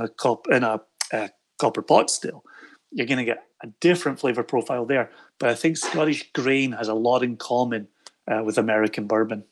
a cup in a, a copper pot still, you're going to get a different flavor profile there. But I think Scottish grain has a lot in common uh, with American bourbon.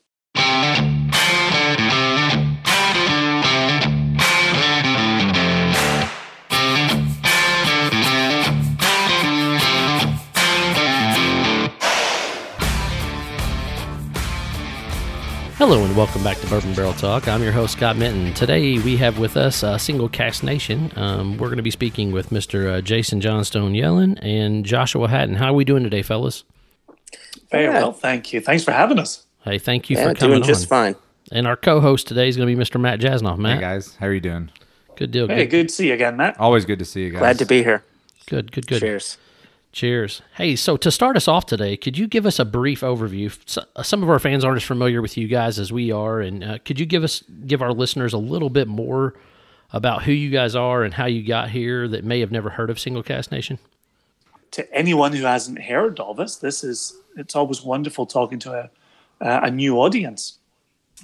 Hello and welcome back to Bourbon Barrel Talk. I'm your host Scott Minton. Today we have with us uh, Single Cask Nation. Um, we're going to be speaking with Mr. Uh, Jason Johnstone Yellin and Joshua Hatton. How are we doing today, fellas? Very yeah. well, thank you. Thanks for having us. Hey, thank you yeah, for coming doing just on. fine. And our co-host today is going to be Mr. Matt Jasnoff. Matt, hey guys, how are you doing? Good deal. Hey, good. good to see you again, Matt. Always good to see you guys. Glad to be here. Good, good, good. Cheers. Cheers. Hey, so to start us off today, could you give us a brief overview? Uh, some of our fans aren't as familiar with you guys as we are, and uh, could you give us give our listeners a little bit more about who you guys are and how you got here that may have never heard of Single Cask Nation? To anyone who hasn't heard of us, this is it's always wonderful talking to a a new audience.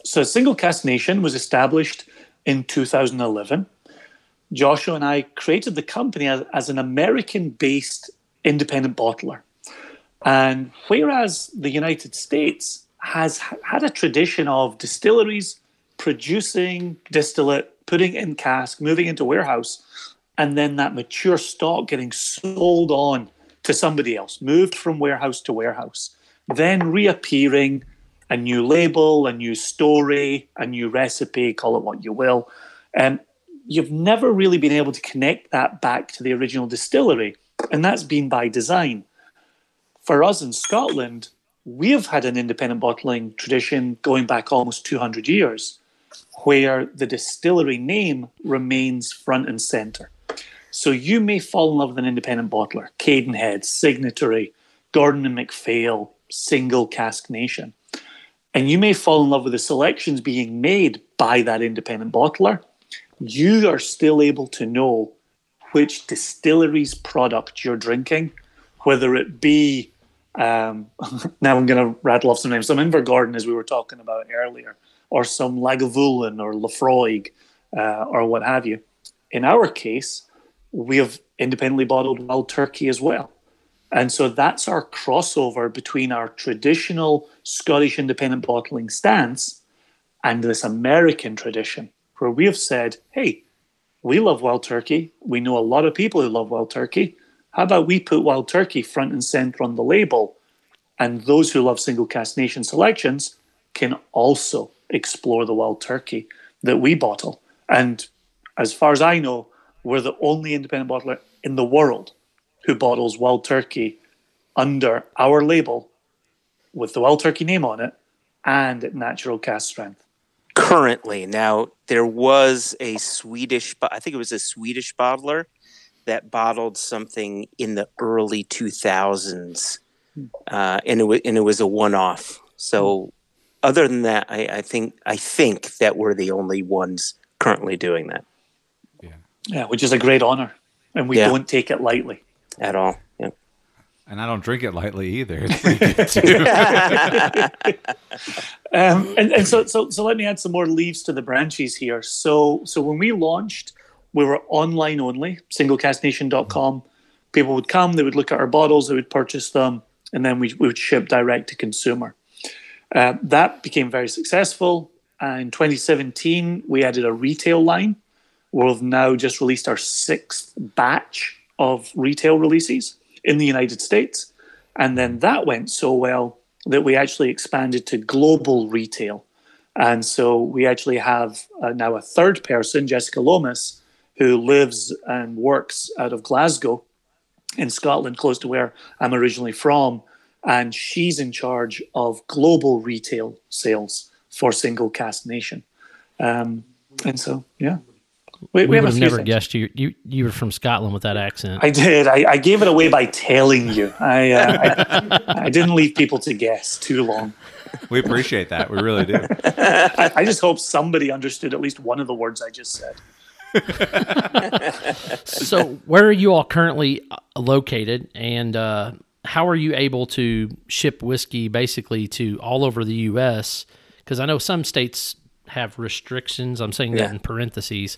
So, Single Cask Nation was established in 2011. Joshua and I created the company as, as an American based independent bottler. And whereas the United States has had a tradition of distilleries producing distillate, putting in cask, moving into warehouse, and then that mature stock getting sold on to somebody else, moved from warehouse to warehouse, then reappearing a new label, a new story, a new recipe, call it what you will. And you've never really been able to connect that back to the original distillery and that's been by design. For us in Scotland, we have had an independent bottling tradition going back almost 200 years, where the distillery name remains front and center. So you may fall in love with an independent bottler, Cadenhead, Signatory, Gordon and MacPhail, Single Cask Nation. And you may fall in love with the selections being made by that independent bottler. You are still able to know which distillery's product you're drinking, whether it be um, now I'm going to rattle off some names, some Invergordon as we were talking about earlier, or some Lagavulin or Laphroaig uh, or what have you. In our case, we have independently bottled wild turkey as well. And so that's our crossover between our traditional Scottish independent bottling stance and this American tradition, where we have said, hey, we love wild turkey. We know a lot of people who love wild turkey. How about we put wild turkey front and center on the label? And those who love single cask nation selections can also explore the wild turkey that we bottle. And as far as I know, we're the only independent bottler in the world who bottles wild turkey under our label with the wild turkey name on it and at natural cask strength currently. Now, there was a Swedish, I think it was a Swedish bottler that bottled something in the early 2000s, uh, and it was and it was a one-off. So, other than that, I, I think I think that we're the only ones currently doing that. Yeah, yeah, which is a great honor, and we yeah. don't take it lightly at all. And I don't drink it lightly either. Um, and, and so, so, so let me add some more leaves to the branches here. So, so when we launched, we were online only, singlecasknation.com. People would come, they would look at our bottles, they would purchase them, and then we, we would ship direct to consumer. Uh, that became very successful. Uh, in 2017, we added a retail line. We've now just released our sixth batch of retail releases in the United States. And then that went so well that we actually expanded to global retail. And so we actually have uh, now a third person, Jessica Lomas, who lives and works out of Glasgow in Scotland, close to where I'm originally from. And she's in charge of global retail sales for Single Cask Nation. Um, and so, yeah. We, we, we would have never things. guessed you, you. You were from Scotland with that accent. I did. I, I gave it away by telling you. I, uh, I, I didn't leave people to guess too long. We appreciate that. We really do. I, I just hope somebody understood at least one of the words I just said. so, where are you all currently uh, located, and uh, how are you able to ship whiskey basically to all over the U.S.? Because I know some states have restrictions. I'm saying yeah. that in parentheses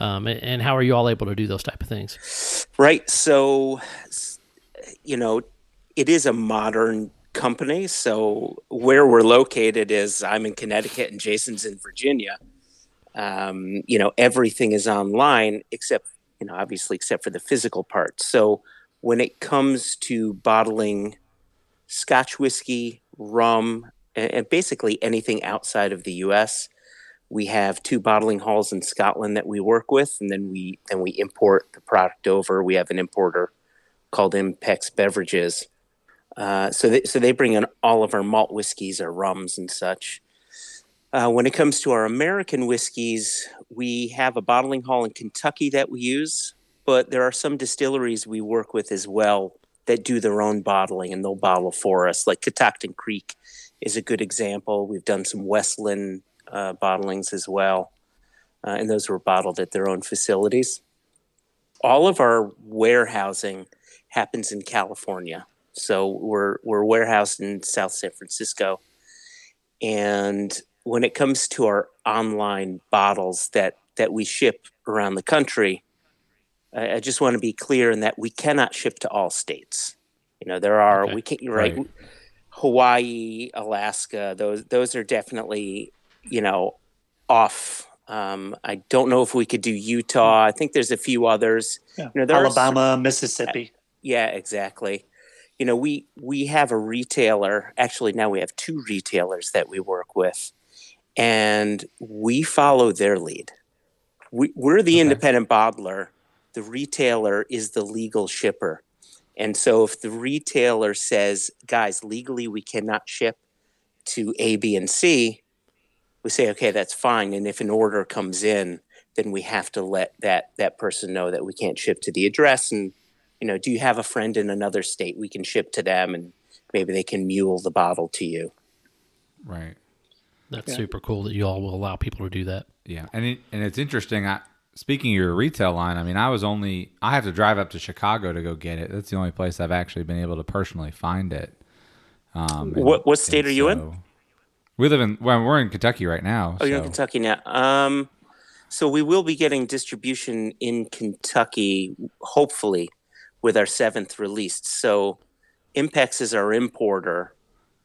Um, and, and how are you all able to do those type of things? Right. So, you know, it is a modern company. So, where we're located is I'm in Connecticut and Jason's in Virginia. Um, you know, everything is online except, you know, obviously except for the physical part. So, when it comes to bottling Scotch whiskey, rum, and, and basically anything outside of the U.S., we have two bottling halls in Scotland that we work with, and then we then we import the product over. We have an importer called Impex Beverages, uh, so they, so they bring in all of our malt whiskeys, our rums, and such. Uh, when it comes to our American whiskeys, we have a bottling hall in Kentucky that we use, but there are some distilleries we work with as well that do their own bottling and they'll bottle for us. Like Catoctin Creek is a good example. We've done some Westland uh, bottlings as well, uh, and those were bottled at their own facilities. All of our warehousing happens in California, so we're we're warehoused in South San Francisco, and when it comes to our online bottles that that we ship around the country, I, I just want to be clear in that we cannot ship to all states. You know, there are Okay. we can't right, Right. Hawaii, Alaska. Those those are definitely you know off. Um, I don't know if we could do Utah. I think there's a few others. Yeah. You know, there are Alabama, Mississippi. yeah, exactly. You know, we we have a retailer. Actually, now we have two retailers that we work with, and we follow their lead. We, we're the Okay. independent bottler. The retailer is the legal shipper, and so if the retailer says, "Guys, legally we cannot ship to A, B, and C," we say, "Okay, that's fine." And if an order comes in, then we have to let that that person know that we can't ship to the address and you know, do you have a friend in another state we can ship to them and maybe they can mule the bottle to you? Right. That's Yeah. super cool that you all will allow people to do that. Yeah, and it, and it's interesting. I, speaking of your retail line, I mean, I was only I have to drive up to Chicago to go get it. That's the only place I've actually been able to personally find it. Um, and- What- what state and are you in? So- We live in well, we're in Kentucky right now. Oh, you're in so- Kentucky now. Um, so we will be getting distribution in Kentucky, hopefully, with our seventh release. So Impex is our importer.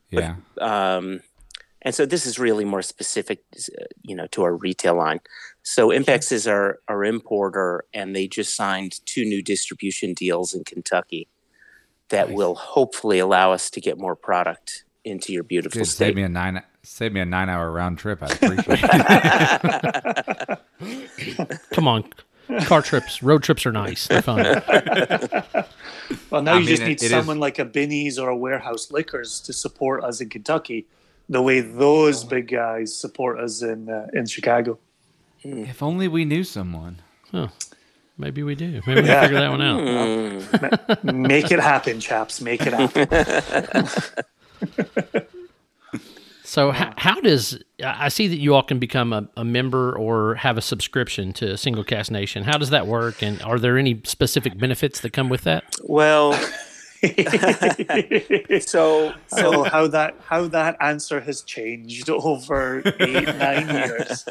Yeah, Um, and so this is really more specific, uh, you know, to our retail line. So Impex is our, our importer, and they just signed two new distribution deals in Kentucky that Nice. will hopefully allow us to get more product into your beautiful Just save state. me a nine save me a nine hour round trip. I appreciate it. Come on, car trips, road trips are nice. They're fun. Well, now I you just need it- it is- someone like a Binny's or a Warehouse Liquors to support us in Kentucky, the way those big guys support us in uh, in Chicago. if only we knew someone. Maybe we do. Maybe we can figure that one out. Mm. Make it happen, chaps. Make it happen. So, how, how does I I see that you all can become a, a member or have a subscription to Single Cask Nation? How does that work? And are there any specific benefits that come with that? Well, so so how that how that answer has changed over eight nine years.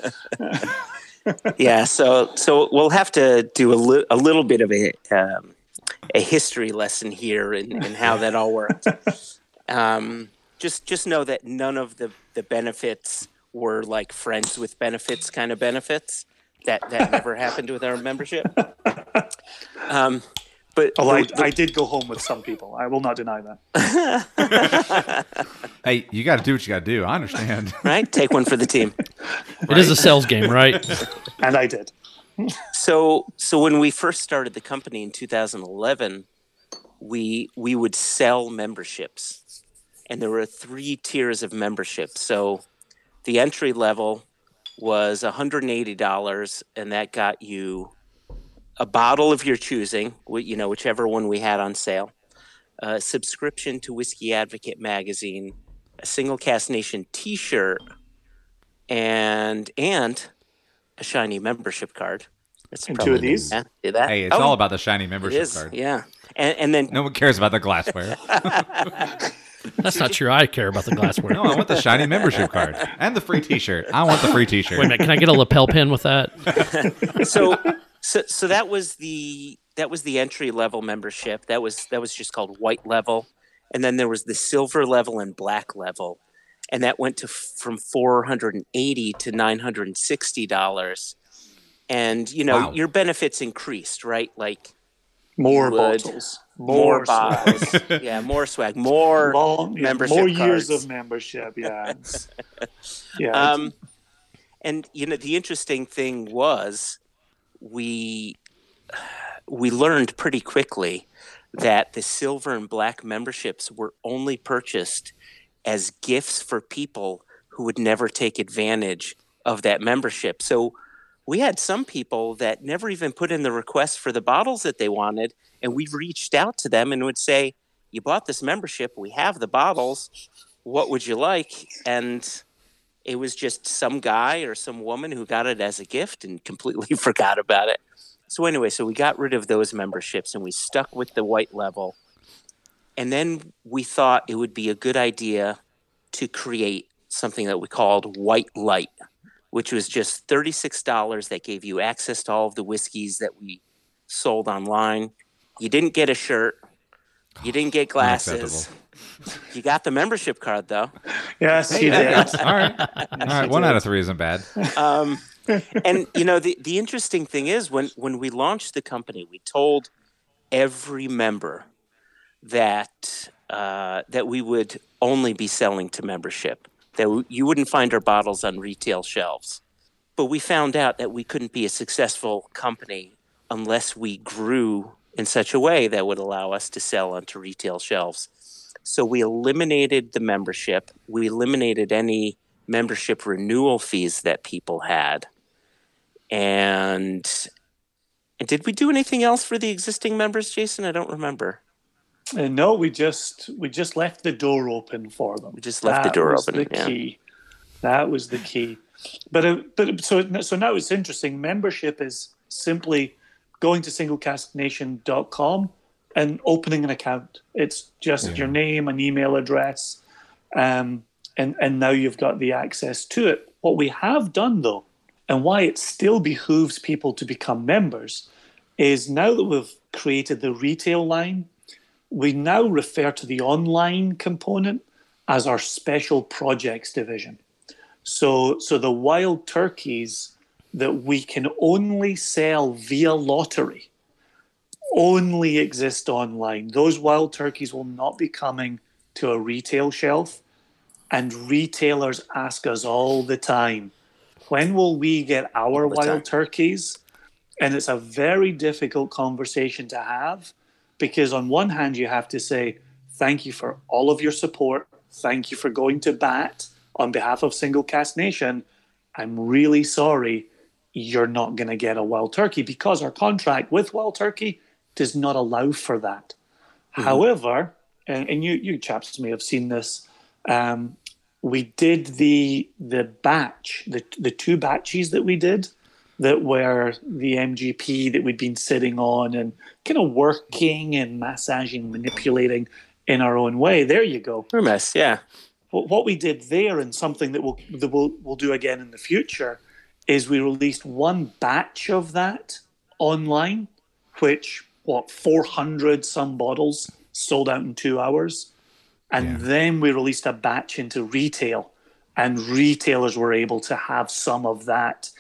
yeah, so so we'll have to do a, li- a little bit of a um, a history lesson here and, in how that all worked. Um, just just know that none of the the benefits were like friends with benefits kind of benefits. That that never happened with our membership. Um, but Oh, I, the- the- I did go home with some people. I will not deny that. Hey, you got to do what you got to do. I understand. right, take one for the team. It is a sales game, right? And I did. So so when we first started the company in 2011, we we would sell memberships, and there were three tiers of membership. So the entry level was $180, and that got you a bottle of your choosing, you know, whichever one we had on sale, a subscription to Whiskey Advocate magazine, a Single Cask Nation T-shirt, and and a shiny membership card. That's And two of these? Yeah, do that. hey, it's Oh, all about the shiny membership is, card. Yeah, and and then No one cares about the glassware. That's not true. I care about the glassware. No, I want the shiny membership card and the free T-shirt. I want the free T-shirt. Wait a minute. Can I get a lapel pin with that? so so so that was the that was the entry level membership. That was that was just called white level, and then there was the silver level and black level, and that went to from four hundred and eighty to nine hundred and sixty dollars. And you know Wow. your benefits increased, right? Like More would. bottles, more, more, swag. yeah, more swag, more Long, membership more years of membership. Yeah, yeah. Um, and you know the interesting thing was we we learned pretty quickly that the silver and black memberships were only purchased as gifts for people who would never take advantage of that membership. So we had some people that never even put in the request for the bottles that they wanted, and we reached out to them and would say, "You bought this membership. We have the bottles. What would you like?" And it was just some guy or some woman who got it as a gift and completely forgot about it. So anyway, so we got rid of those memberships and we stuck with the white level. And then we thought it would be a good idea to create something that we called White Light, which was just $36 that gave you access to all of the whiskeys that we sold online. You didn't get a shirt. You didn't get glasses. You got the membership card though. yes, you did. All right, all right. One out of three isn't bad. um, and you know the, the interesting thing is when when we launched the company we told every member that uh, that we would only be selling to membership that you wouldn't find our bottles on retail shelves. But we found out that we couldn't be a successful company unless we grew in such a way that would allow us to sell onto retail shelves. So we eliminated the membership. We eliminated any membership renewal fees that people had. And and did we do anything else for the existing members jason? I don't remember Uh, no, we just we just left the door open for them. We just left the door was open, The yeah. key. That was the key. But uh, but so so now it's interesting. Membership is simply going to singlecasknation.com and opening an account. It's just Yeah. your name, and email address, um, and and now you've got the access to it. What we have done though, and why it still behooves people to become members, is now that we've created the retail line we now refer to the online component as our special projects division. So, so the wild turkeys that we can only sell via lottery only exist online. Those wild turkeys will not be coming to a retail shelf. And retailers ask us all the time, when will we get our wild time. turkeys? And it's a very difficult conversation to have because on one hand you have to say thank you for all of your support. Thank you for going to bat on behalf of single cask nation. I'm really sorry you're not going to get a wild turkey because our contract with wild turkey does not allow for that. However and, and you you chaps may have seen this um, we did the the batch the the two batches that we did that were the MGP that we'd been sitting on and kind of working and massaging, manipulating in our own way. There you go. Hermes, yeah What what we did there, and something that we'll that we'll, we'll do again in the future, is we released one batch of that online, which what 400 some bottles sold out in two hours, and Yeah. then we released a batch into retail, and retailers were able to have some of that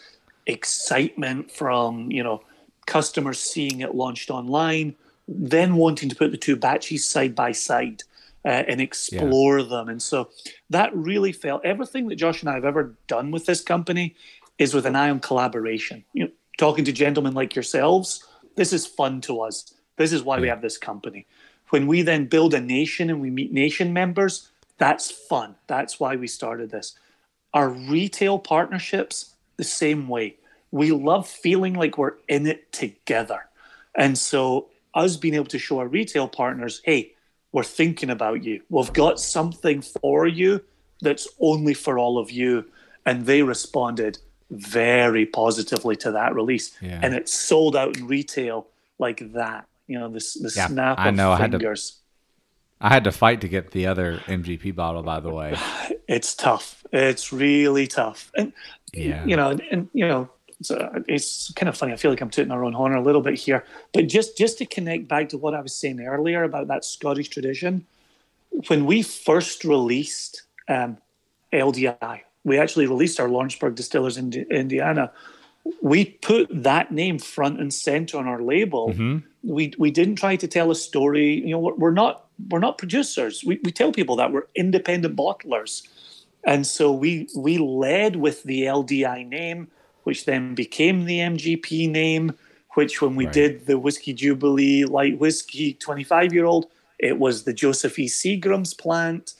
excitement from you know customers seeing it launched online, then wanting to put the two batches side by side uh, and explore them. And so that really felt everything that Josh and I have ever done with this company is with an eye on collaboration. You know, talking to gentlemen like yourselves, this is fun to us. This is why we have this company. When we then build a nation and we meet nation members, that's fun. That's why we started this. Our retail partnerships, the same way. We love feeling like we're in it together. And so, us being able to show our retail partners, hey, we're thinking about you. We've got something for you that's only for all of you. And they responded very positively to that release. Yeah. And it sold out in retail like that. You know, this the Yeah, snap I of know. I had to- fingers. I had to fight to get the other MGP bottle, by the way. It's tough. It's really tough. And Yeah. you know, and, and you know, it's, uh, it's kind of funny. I feel like I'm tooting our own horn a little bit here, but just just to connect back to what I was saying earlier about that Scottish tradition, when we first released um, LDI, we actually released our Lawrenceburg Distillers in Indiana. We put that name front and center on our label. We we didn't try to tell a story. You know, we're, we're not we're not producers. We we tell people that we're independent bottlers. And so we we led with the LDI name, which then became the MGP name. Which, when we Right. did the whiskey jubilee light whiskey 25 year old, it was the Joseph E. Seagram's plant.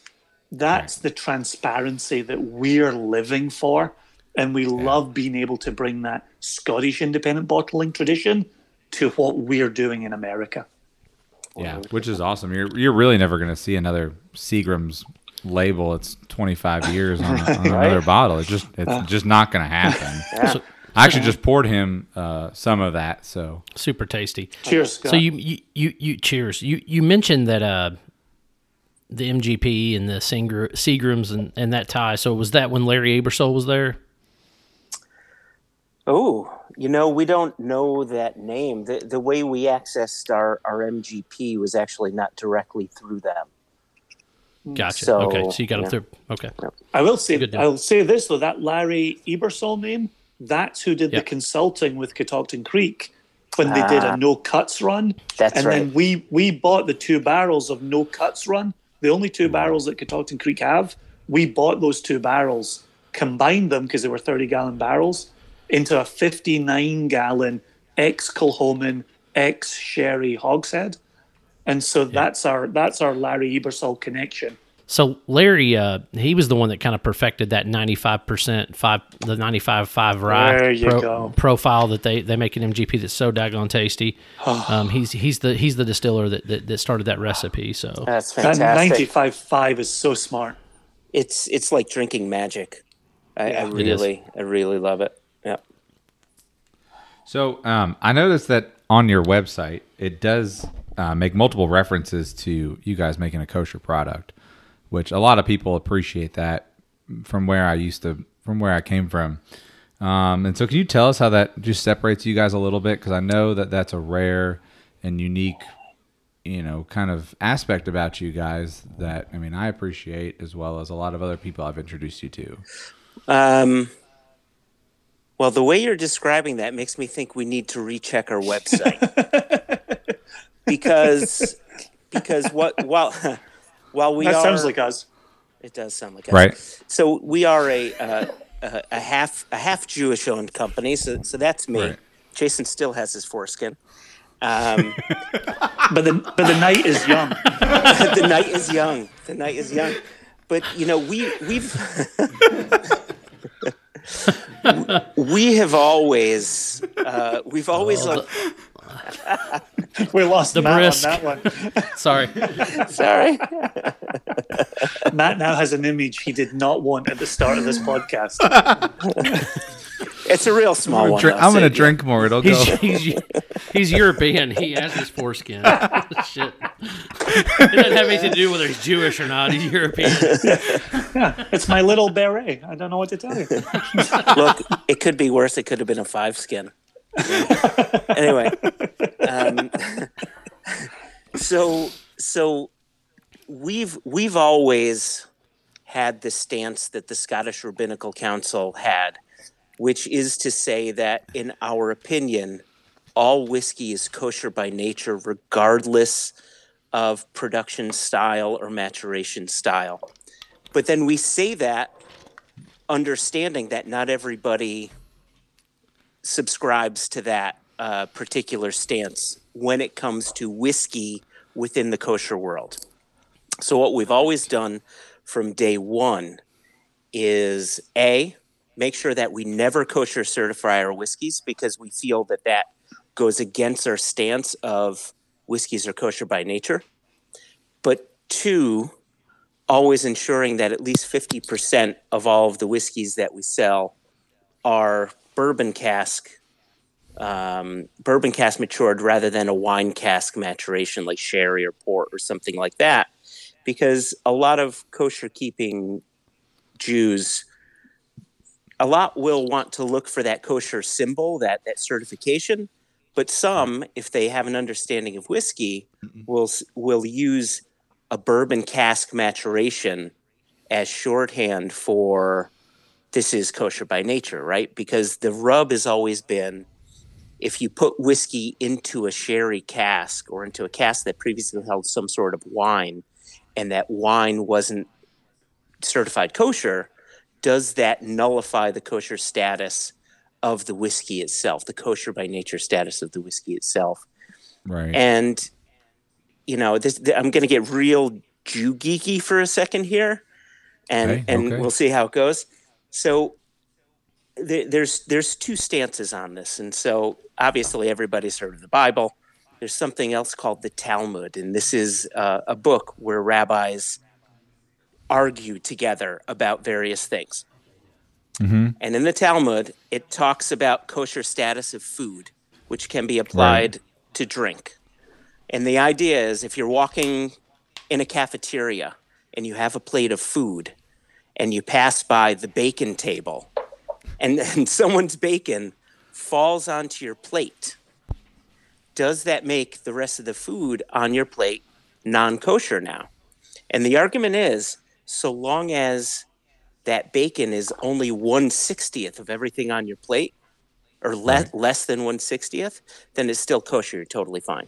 That's the transparency that we're living for, and we love being able to bring that Scottish independent bottling tradition to what we're doing in America. Yeah, which is awesome. You're you're really never going to see another Seagram's label. It's 25 years on, on another bottle. It's just it's just not going to happen. So- I actually just poured him uh, some of that. So super tasty. Cheers, Scott. So you, you you you cheers. You you mentioned that uh the MGP and the Seagr- Seagrams and, and that tie. So was that when Larry Ebersold was there? Oh, you know, we don't know that name. The the way we accessed our, our MGP was actually not directly through them. Gotcha. So, okay, so you got yeah. it through. Okay, I will say, I'll say this though, that Larry Ebersold name, that's who did Yeah. the consulting with Catoctin Creek when they did Ah. a no cuts run. That's and then we we bought the two barrels of no cuts run, the only two barrels that Catoctin Creek have. We bought those two barrels, combined them because they were 30 gallon barrels, into a 59 gallon ex Kilchoman, ex Sherry hogshead. And so that's our that's our Larry Ebersold connection. so Larry, uh, he was the one that kind of perfected that ninety five percent five, the ninety five five rye There you go. profile that they they make an MGP that's so daggone tasty. um, he's he's the he's the distiller that, that that started that recipe. So That's That ninety five five is so smart. It's it's like drinking magic. I, I Yeah. It is. really I really love it. Yeah. So um, I noticed that on your website, it does uh, make multiple references to you guys making a kosher product, which a lot of people appreciate that from where I used to, from where I came from. Um, and so, can you tell us how that just separates you guys a little bit? Because I know that that's a rare and unique, you know, kind of aspect about you guys that I mean I appreciate as well as a lot of other people I've introduced you to. Um, well, the way you're describing that makes me think we need to recheck our website because because what while while we that are sounds like us. it does sound like us. Right. So we are a uh, a, a half a half Jewish owned company. So so that's me. Right. Jason still has his foreskin. Um, But the but the night is young. the night is young. The night is young. But you know, we we've we have always uh, we've always Oh, like, We lost The Matt brisk. on that one. sorry, sorry. Matt now has an image he did not want at the start of this podcast. It's a real small I'm one. gonna, though, I'm gonna drink more. It'll he's go. he's he's European. He has his foreskin. Shit, it doesn't have anything to do whether he's Jewish or not. He's European. It's my little beret. I don't know what to tell you. Look, it could be worse. It could have been a five skin. anyway, um, so so we've we've always had the stance that the Scottish Rabbinical Council had, which is to say that, in our opinion, all whiskey is kosher by nature, regardless of production style or maturation style. But then we say that understanding that not everybody subscribes to that uh, particular stance when it comes to whiskey within the kosher world. So, what we've always done from day one is A, make sure that we never kosher certify our whiskeys because we feel that that goes against our stance of whiskeys are kosher by nature. But two, always ensuring that at least 50% of all of the whiskeys that we sell are bourbon cask um, bourbon cask matured rather than a wine cask maturation like sherry or port or something like that because a lot of kosher keeping Jews, a lot will want to look for that kosher symbol, that that certification. But some, if they have an understanding of whiskey, will will use a bourbon cask maturation as shorthand for this is kosher by nature, right? Because the rub has always been if you put whiskey into a sherry cask or into a cask that previously held some sort of wine and that wine wasn't certified kosher, does that nullify the kosher status of the whiskey itself, the kosher by nature status of the whiskey itself? Right. And you know, this th- I'm going to get real Jew geeky for a second here, and Okay, and okay. we'll see how it goes. So th- there's there's two stances on this, and so obviously everybody's heard of the Bible. There's something else called the Talmud, and this is uh, a book where rabbis argue together about various things. Mm-hmm. And in the Talmud, it talks about kosher status of food, which can be applied to drink. And the idea is if you're walking in a cafeteria and you have a plate of food and you pass by the bacon table and, and someone's bacon falls onto your plate, does that make the rest of the food on your plate non kosher now? And the argument is so long as that bacon is only 160th of everything on your plate or le- less than 160th, then it's still kosher. You're totally fine.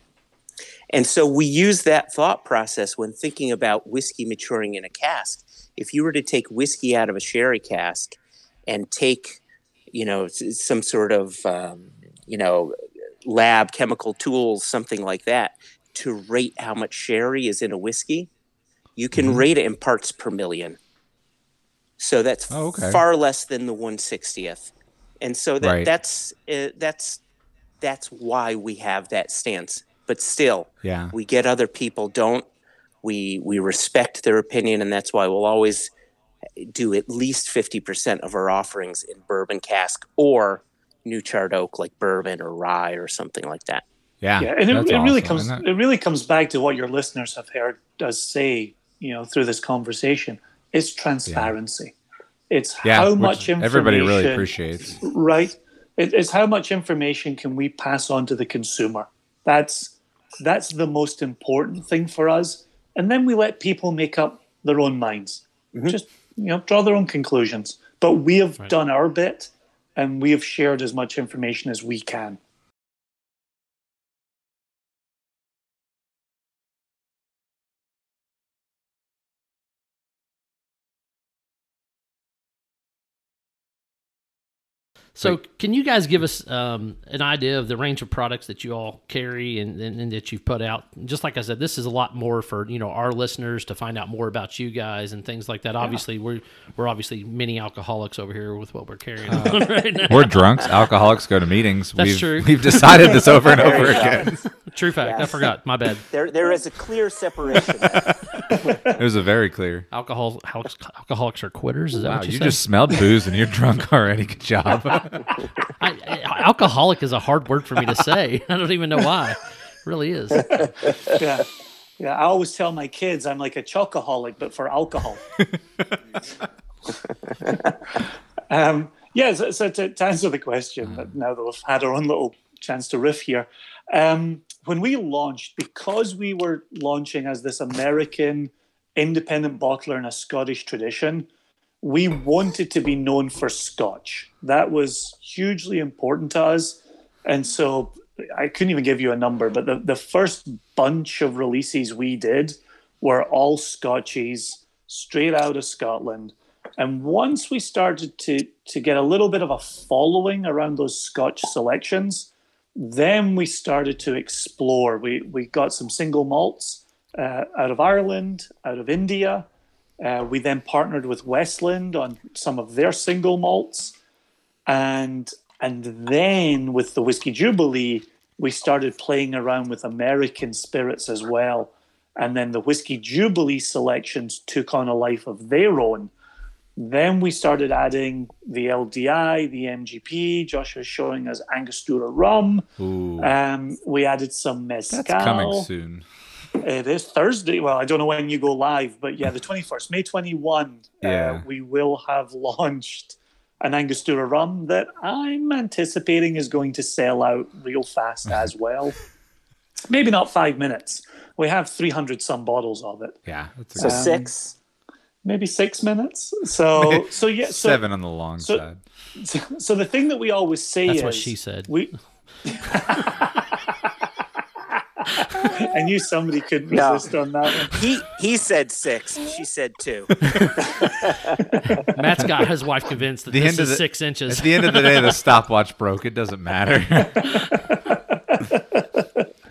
And so we use that thought process when thinking about whiskey maturing in a cask. If you were to take whiskey out of a sherry cask and take, you know, some sort of, um, you know, lab chemical tools, something like that, to rate how much sherry is in a whiskey, you can rate it in parts per million. So that's Oh, okay. far less than the 160th. And so that Right. that's uh, that's that's why we have that stance. But still, Yeah. we get other people don't. We we respect their opinion, and that's why we'll always do at least fifty percent of our offerings in bourbon cask or new charred oak, like bourbon or rye or something like that. Yeah. Yeah, and it, that's it really awesome. comes And that- it really comes back to what your listeners have heard us say, you know, through this conversation. It's transparency. It's yeah, how much information everybody really appreciates. right? It, it's how much information can we pass on to the consumer. That's that's the most important thing for us, and then we let people make up their own minds. Mm-hmm. Just you know, draw their own conclusions. But we have done our bit, and we have shared as much information as we can. So, can you guys give us um, an idea of the range of products that you all carry and, and, and that you've put out? Just like I said, this is a lot more for you know our listeners to find out more about you guys and things like that. Obviously, we're we're obviously many alcoholics over here with what we're carrying on right now. We're drunks. Alcoholics go to meetings. That's we've, true. We've decided this over and over There you go. again. True fact. I forgot. My bad. There there is a clear separation. It was a very clear. Alcohol alcoholics are quitters. Is that Wow, what you, you said? just smelled booze and you're drunk already. Good job. I, I- alcoholic is a hard word for me to say. I don't even know why. It really is. yeah. Yeah, I always tell my kids I'm like a chocoholic, but for alcohol. um, yeah, so, so to, to answer the question, but now that we've had our own little chance to riff here, um, when we launched, because we were launching as this American independent bottler in a Scottish tradition, we wanted to be known for Scotch. That was hugely important to us. And so I couldn't even give you a number, but the, the first bunch of releases we did were all Scotchies straight out of Scotland. And once we started to, to get a little bit of a following around those Scotch selections, then we started to explore. We, we got some single malts uh, out of Ireland, out of India. Uh, we then partnered with Westland on some of their single malts, and and then with the whiskey jubilee, we started playing around with American spirits as well. And then the whiskey jubilee selections took on a life of their own. Then we started adding the LDI, the MGP. Josh was showing us Angostura rum. Ooh, Um, we added some mezcal. that's coming soon. It is Thursday. Well, I don't know when you go live, but yeah, the 21st, May 21, Yeah. uh, we will have launched an Angostura rum that I'm anticipating is going to sell out real fast as well. Maybe not five minutes. We have 300 some bottles of it. Yeah, that's a So good Um, six. Maybe six minutes. So, so yeah, so, seven on the long so- side. So the thing that we always say That's is what she said. We. I knew somebody couldn't No. resist on that one. He he said six. She said two. Matt's got his wife convinced that The this end is the- six inches. At the end of the day, the stopwatch broke. It doesn't matter.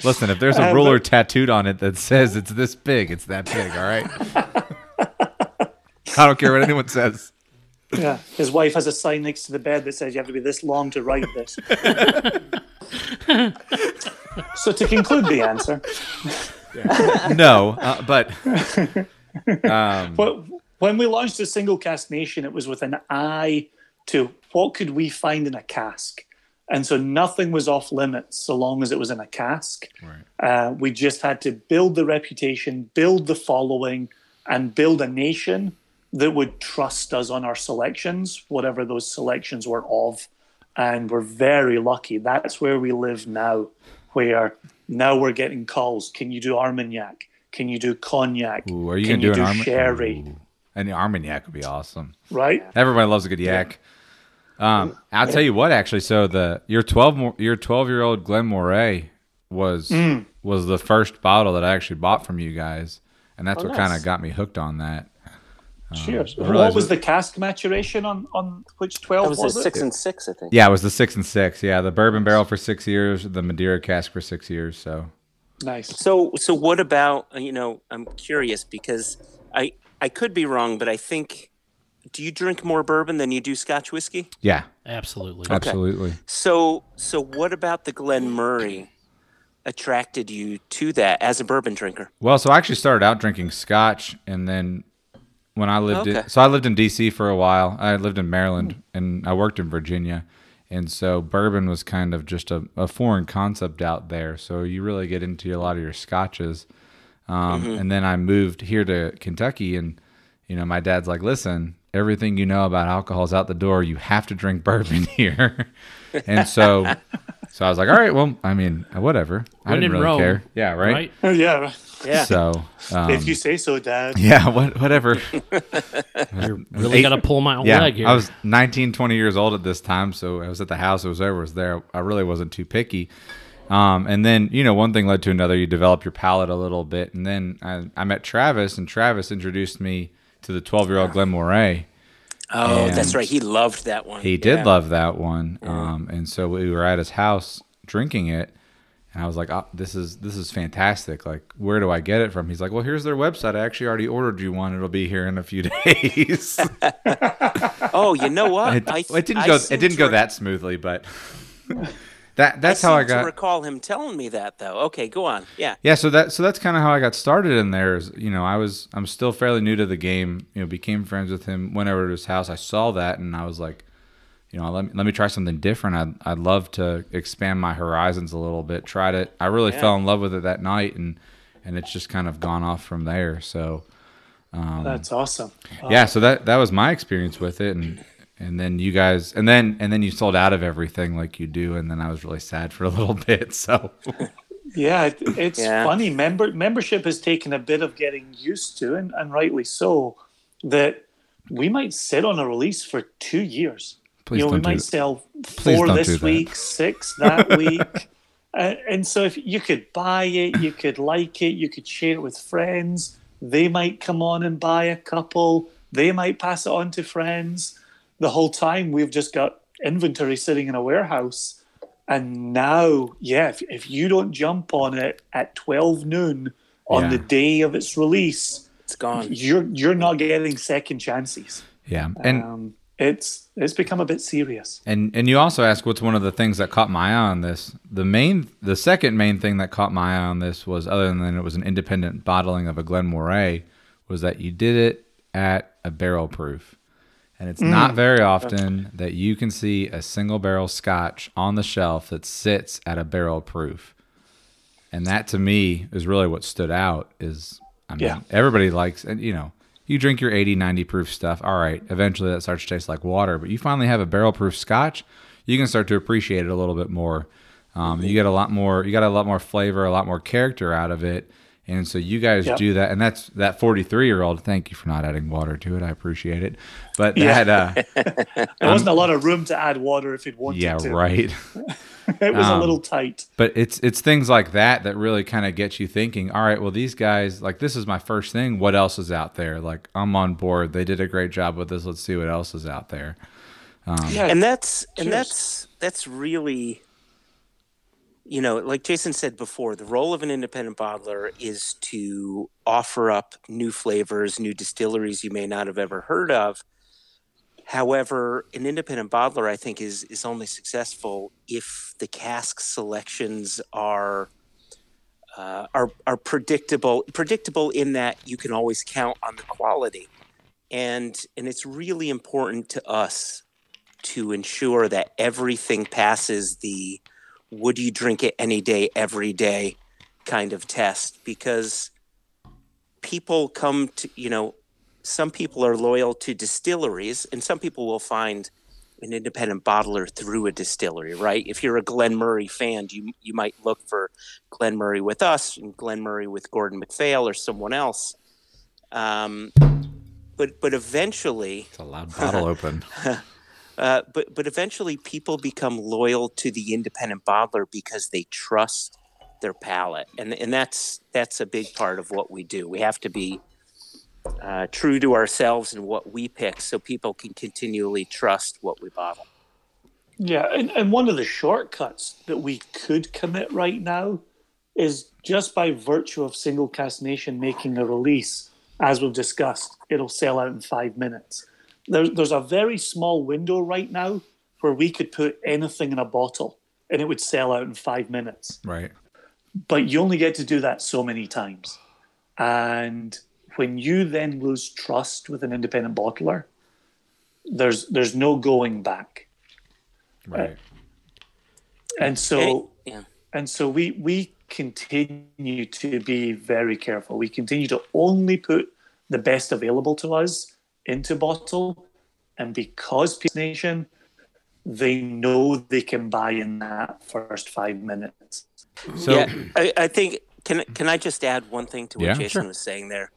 Listen, if there's a ruler but- tattooed on it that says it's this big, it's that big. All right. I don't care what anyone says. Yeah, his wife has a sign next to the bed that says you have to be this long to write this. So to conclude the answer, No, uh, but um, when we launched the single cask nation, it was with an eye to what could we find in a cask, and so nothing was off limits so long as it was in a cask. Uh, we just had to build the reputation, build the following, and build a nation that would trust us on our selections, whatever those selections were of. And we're very lucky. That's where we live now, where now we're getting calls. Can you do Armagnac? Can you do cognac? ooh, are you Can gonna do you an do Arm- sherry? Ooh. And the Armagnac would be awesome. Right? Everybody loves a good yak. Um, I'll tell you what, actually. So the your twelve your twelve year old Glen Moray was Mm. was the first bottle that I actually bought from you guys, and that's Oh, what kind of got me hooked on that. Cheers. I What was that- the cask maturation on on which twelve was, was, it? six and six, I think. Yeah, it was the six and six. Yeah, the bourbon barrel for six years, the Madeira cask for six years. So Nice. So so what about uh, you know I'm curious because I I could be wrong, but I think do you drink more bourbon than you do Scotch whiskey? yeah, Absolutely. absolutely. So so what about the Glen Moray attracted you to that as a bourbon drinker? Well, so I actually started out drinking scotch, and then when I lived Okay. in, so I lived in D.C. for a while. I lived in Maryland, and I worked in Virginia, and so bourbon was kind of just a, a foreign concept out there. So you really get into a lot of your scotches. Um, And then I moved here to Kentucky, and you know, my dad's like, "Listen, everything you know about alcohol is out the door. You have to drink bourbon here." and so, so I was like, "All right, well, I mean, whatever. I When didn't in really Rome, care. Yeah, right." Oh, yeah. Yeah. So, um, if you say so, Dad. yeah, what, whatever. Really got to pull my own yeah, leg here. I was 19, 20 years old at this time, so I was at the house. It was over. I was there. I really wasn't too picky. Um, and then you know, one thing led to another. You develop your palate a little bit, and then I, I met Travis, and Travis introduced me to the twelve-year-old Glen Moray. Oh, And- that's right. He loved that one. He did Yeah. love that one, um, and so we were at his house drinking it, and I was like, oh, "This is this is fantastic! Like, where do I get it from?" He's like, "Well, here's their website. I actually already ordered you one. It'll be here in a few days." Oh, you know what? it, I, it didn't I go. It didn't go that smoothly, but that that's I how I seem to got. recall him telling me that though. Okay, go on. Yeah. Yeah, so that so that's kind of how I got started in there. Is you know I was I'm still fairly new to the game. You know, became friends with him. Went over to his house. I saw that, and I was like, you know, let me let me try something different. I'd I'd love to expand my horizons a little bit. Tried it. I really Yeah. fell in love with it that night, and and it's just kind of gone off from there. So um, That's awesome. yeah, um, so that that was my experience with it, and and then you guys, and then and then you sold out of everything like you do, and then I was really sad for a little bit. So Yeah, it, it's Yeah. funny. Member membership has taken a bit of getting used to, and, and rightly so. That we might sit on a release for two years. Please you know, we don't do might that. sell Please four don't do this week, six that week. Uh, and so if you could buy it, you could like it, you could share it with friends. They might come on and buy a couple. They might pass it on to friends. The whole time we've just got inventory sitting in a warehouse. And now, yeah, if, if you don't jump on it at 12 noon on Yeah. the day of its release, It's gone. you're you're not getting second chances. yeah, and um, it's it's become a bit serious. And and you also ask what's one of the things that caught my eye on this. The main, the second main thing that caught my eye on this was other than it was an independent bottling of a Glen Moray, was that you did it at a barrel proof, and it's not very often that you can see a single barrel Scotch on the shelf that sits at a barrel proof. and that to me is really what stood out. Is I mean, Yeah. everybody likes, and you know, you drink your 80, 90 proof stuff. All right, eventually that starts to taste like water, but you finally have a barrel proof Scotch, you can start to appreciate it a little bit more. Um, you get a lot more, you got a lot more flavor, a lot more character out of it. And so you guys Yep. do that, and that's that 43 year old. Thank you for not adding water to it. I appreciate it. But Yeah. that, uh, There wasn't a lot of room to add water if you'd wanted yeah, to. right. It was Um, a little tight. But it's it's things like that that really kind of get you thinking. All right, well these guys like this is my first thing. What else is out there? Like I'm on board. They did a great job with this. Let's see what else is out there. Yeah, and that's and that's that's really you know like jason said before the role of an independent bottler is to offer up new flavors new distilleries you may not have ever heard of. However an independent bottler i think is is only successful if the cask selections are uh, are are predictable predictable in that you can always count on the quality. And and it's really important to us to ensure that everything passes the would you drink it any day, every day kind of test because people come to, you know, some people are loyal to distilleries and some people will find an independent bottler through a distillery, right? If you're a Glen Moray fan, you you might look for Glen Moray with us and Glen Moray with Gordon MacPhail or someone else. Um, but but eventually, It's a loud bottle open. Uh, but but eventually, people become loyal to the independent bottler because they trust their palate, and and that's that's a big part of what we do. We have to be uh, true to ourselves and what we pick, so people can continually trust what we bottle. Yeah, and, and one of the shortcuts that we could commit right now is just by virtue of Single Cask Nation making a release, as we've discussed, it'll sell out in five minutes. There's there's a very small window right now where we could put anything in a bottle and it would sell out in five minutes. right. But you only get to do that so many times. And when you then lose trust with an independent bottler, there's there's no going back. Right. Uh, and so yeah. and so we we continue to be very careful. We continue to only put the best available to us into bottle, and because Peace Nation, they know they can buy in that first five minutes. So yeah, I, I think can can I just add one thing to what Yeah, Jason sure. was saying there?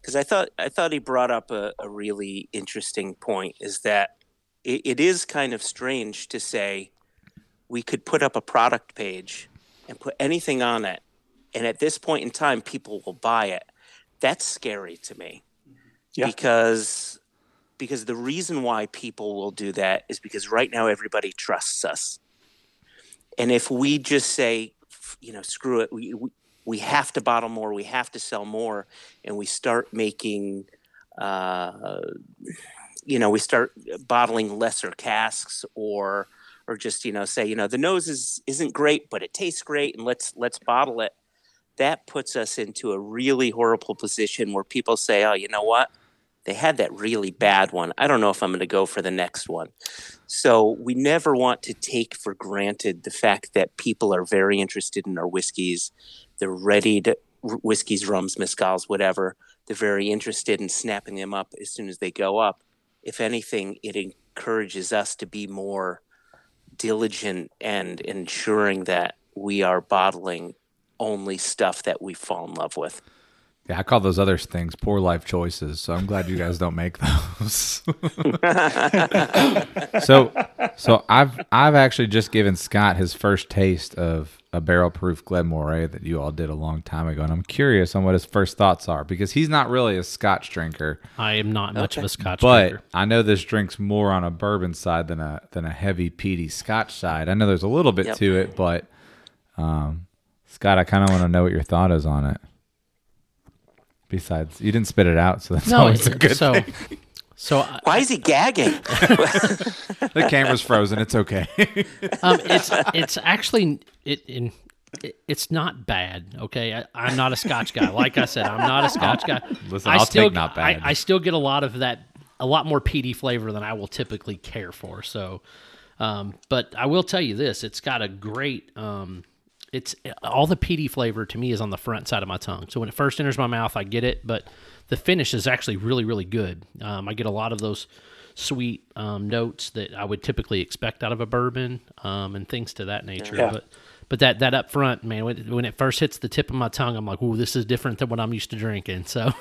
Because I thought I thought he brought up a, a really interesting point. Is that it, it is kind of strange to say we could put up a product page and put anything on it, and at this point in time, people will buy it. That's scary to me Yeah. because because the reason why people will do that is because right now everybody trusts us. And if we just say you know screw it we, we we have to bottle more we have to sell more and we start making uh, you know we start bottling lesser casks or or just you know say you know the nose is isn't great but it tastes great and let's let's bottle it that puts us into a really horrible position where people say oh you know what they had that really bad one. I don't know if I'm going to go for the next one. So we never want to take for granted the fact that people are very interested in our whiskeys. They're ready to whiskeys, rums, mezcals, whatever. They're very interested in snapping them up as soon as they go up. If anything, it encourages us to be more diligent and ensuring that we are bottling only stuff that we fall in love with. Yeah, I call those other things poor life choices. So I'm glad you guys don't make those. so so I've I've actually just given Scott his first taste of a barrel proof Glenmorangie that you all did a long time ago, and I'm curious on what his first thoughts are because he's not really a Scotch drinker, I am not much of a Scotch but drinker. But I know this drink's more on a bourbon side than a than a heavy peaty Scotch side. I know there's a little bit Yep. to it, but um, Scott, I kind of want to know what your thought is on it. Besides, you didn't spit it out, so that's No, always a good so thing. so I- Why is he gagging? The camera's frozen. It's okay. um, it's it's actually it in. it- It's not bad, okay. I, I'm not a Scotch guy. Like I said, I'm not a Scotch guy. Listen, I I'll still, take not bad. I, I still get a lot of that, a lot more peaty flavor than I will typically care for. So, um, but I will tell you this: it's got a great, um, it's all the peaty flavor to me is on the front side of my tongue. So when it first enters my mouth, I get it, but the finish is actually really, really good. Um, I get a lot of those sweet um, notes that I would typically expect out of a bourbon um, and things to that nature. Yeah. But but that that up front, man, when, when it first hits the tip of my tongue, I'm like, "Ooh, this is different than what I'm used to drinking." So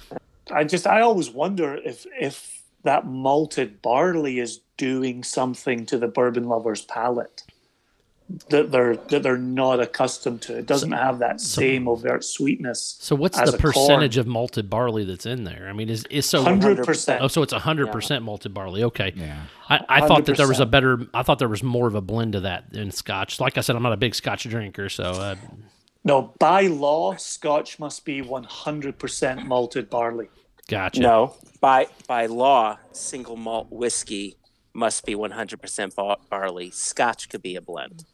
I just I always wonder if if that malted barley is doing something to the bourbon lover's palate that they're that they're not accustomed to. It doesn't have that same overt sweetness. so what's as the a corn. percentage of malted barley that's in there? I mean, is is so Hundred percent. Oh, so it's hundred percent malted barley. Okay. Yeah. I, I thought that there was a better. I thought there was more of a blend of that in Scotch. Like I said, I'm not a big Scotch drinker, so uh, No, by law, Scotch must be one hundred percent malted barley. gotcha. No, by by law, single malt whiskey must be 100% bar- barley. Scotch could be a blend.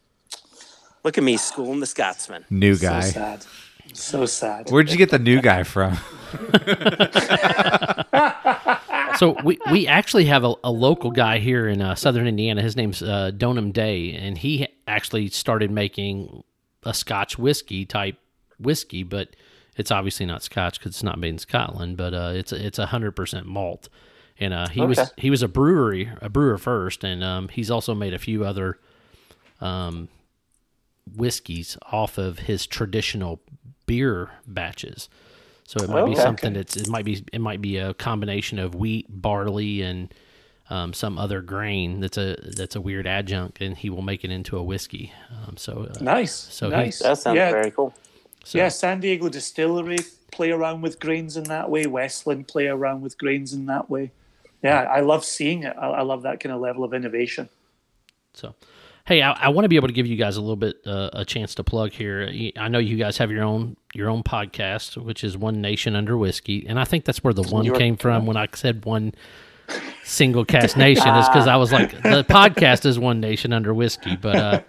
Look at me schooling the Scotsman. New guy. So sad. So sad. Where'd you get the new guy from? So we, we actually have a, a local guy here in uh, Southern Indiana. His name's uh, Donham Day, and he actually started making a Scotch whiskey type whiskey, but it's obviously not Scotch because it's not made in Scotland. But uh, it's it's a hundred percent malt, and uh, he was he was a brewery a brewer first, and um, he's also made a few other um, whiskeys off of his traditional beer batches. So it might be Okay. something that's it might be it might be a combination of wheat, barley, and um, some other grain that's a that's a weird adjunct, and he will make it into a whiskey. Um, so uh, Nice. So he- nice. That sounds yeah, very cool. so yeah. San Diego Distillery play around with grains in that way. Westland play around with grains in that way. Yeah, I love seeing it. I, I love that kind of level of innovation. So, hey, I, I want to be able to give you guys a little bit uh, a chance to plug here. I know you guys have your own your own podcast, which is One Nation Under Whiskey, and I think that's where the one You're- came from when I said one single cask nation is because I was like the podcast is One Nation Under Whiskey. But uh,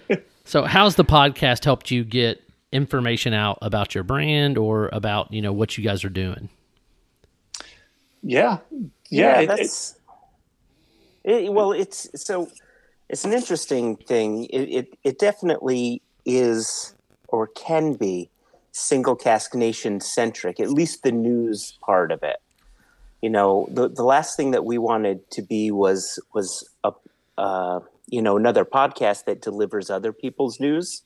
so, how's the podcast helped you get information out about your brand or about you know what you guys are doing? Yeah, yeah. it- it- that's it, well. It's so it's an interesting thing. It, it it definitely is or can be single cask nation centric. At least the news part of it. You know, the the last thing that we wanted to be was was a uh, you know another podcast that delivers other people's news.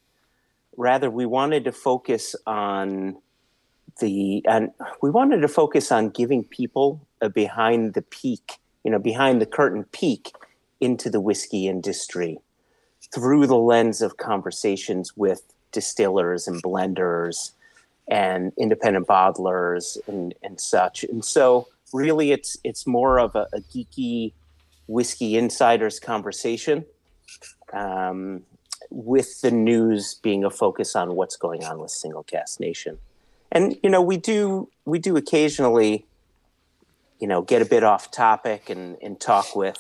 Rather, we wanted to focus on the and we wanted to focus on giving people a behind the peak, you know, behind the curtain peek into the whiskey industry through the lens of conversations with distillers and blenders and independent bottlers and, and such. And so really it's it's more of a, a geeky whiskey insiders conversation. Um, with the news being a focus on what's going on with single cask nation and you know we do we do occasionally you know get a bit off topic and and talk with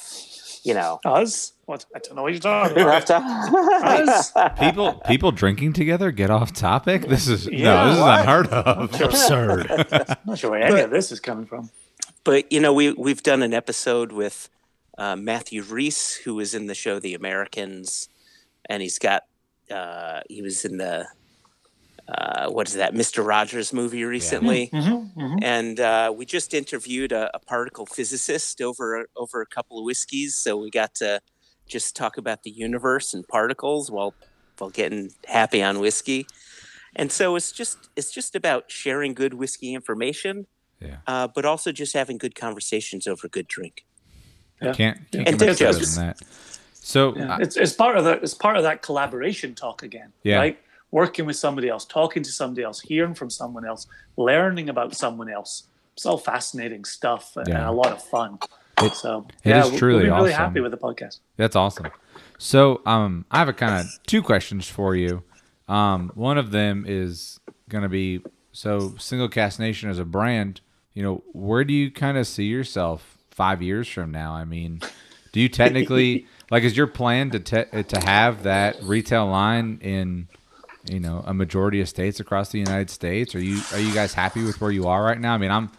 you know us. What? I don't know what you're talking about. off topic. People people drinking together get off topic. This is Yeah, no, this is unheard of. Absurd. I'm not sure where any of this is coming from. but you know we we've done an episode with uh, Matthew Rhys who was in the show The Americans and he's got uh, he was in the uh, what is that Mr. Rogers movie recently and uh, we just interviewed a, a particle physicist over over a couple of whiskeys, so we got to just talk about the universe and particles while while getting happy on whiskey. And so it's just it's just about sharing good whiskey information, Yeah. uh, but also just having good conversations over good drink. Yeah. Can't, can't And get much better jokes. than that. So Yeah. uh, It's it's part of that. It's part of that collaboration talk again. Yeah. Right. Working with somebody else, talking to somebody else, hearing from someone else, learning about someone else. It's all fascinating stuff and Yeah. a lot of fun. It- so it yeah, is truly we'll really awesome. happy with the podcast. That's awesome. So, um, I have a kind of two questions for you. Um, one of them is going to be so Single Cask Nation as a brand. You know, where do you kind of see yourself five years from now? I mean, do you technically like is your plan to te- to have that retail line in you know a majority of states across the United States? Are you are you guys happy with where you are right now? I mean, I'm.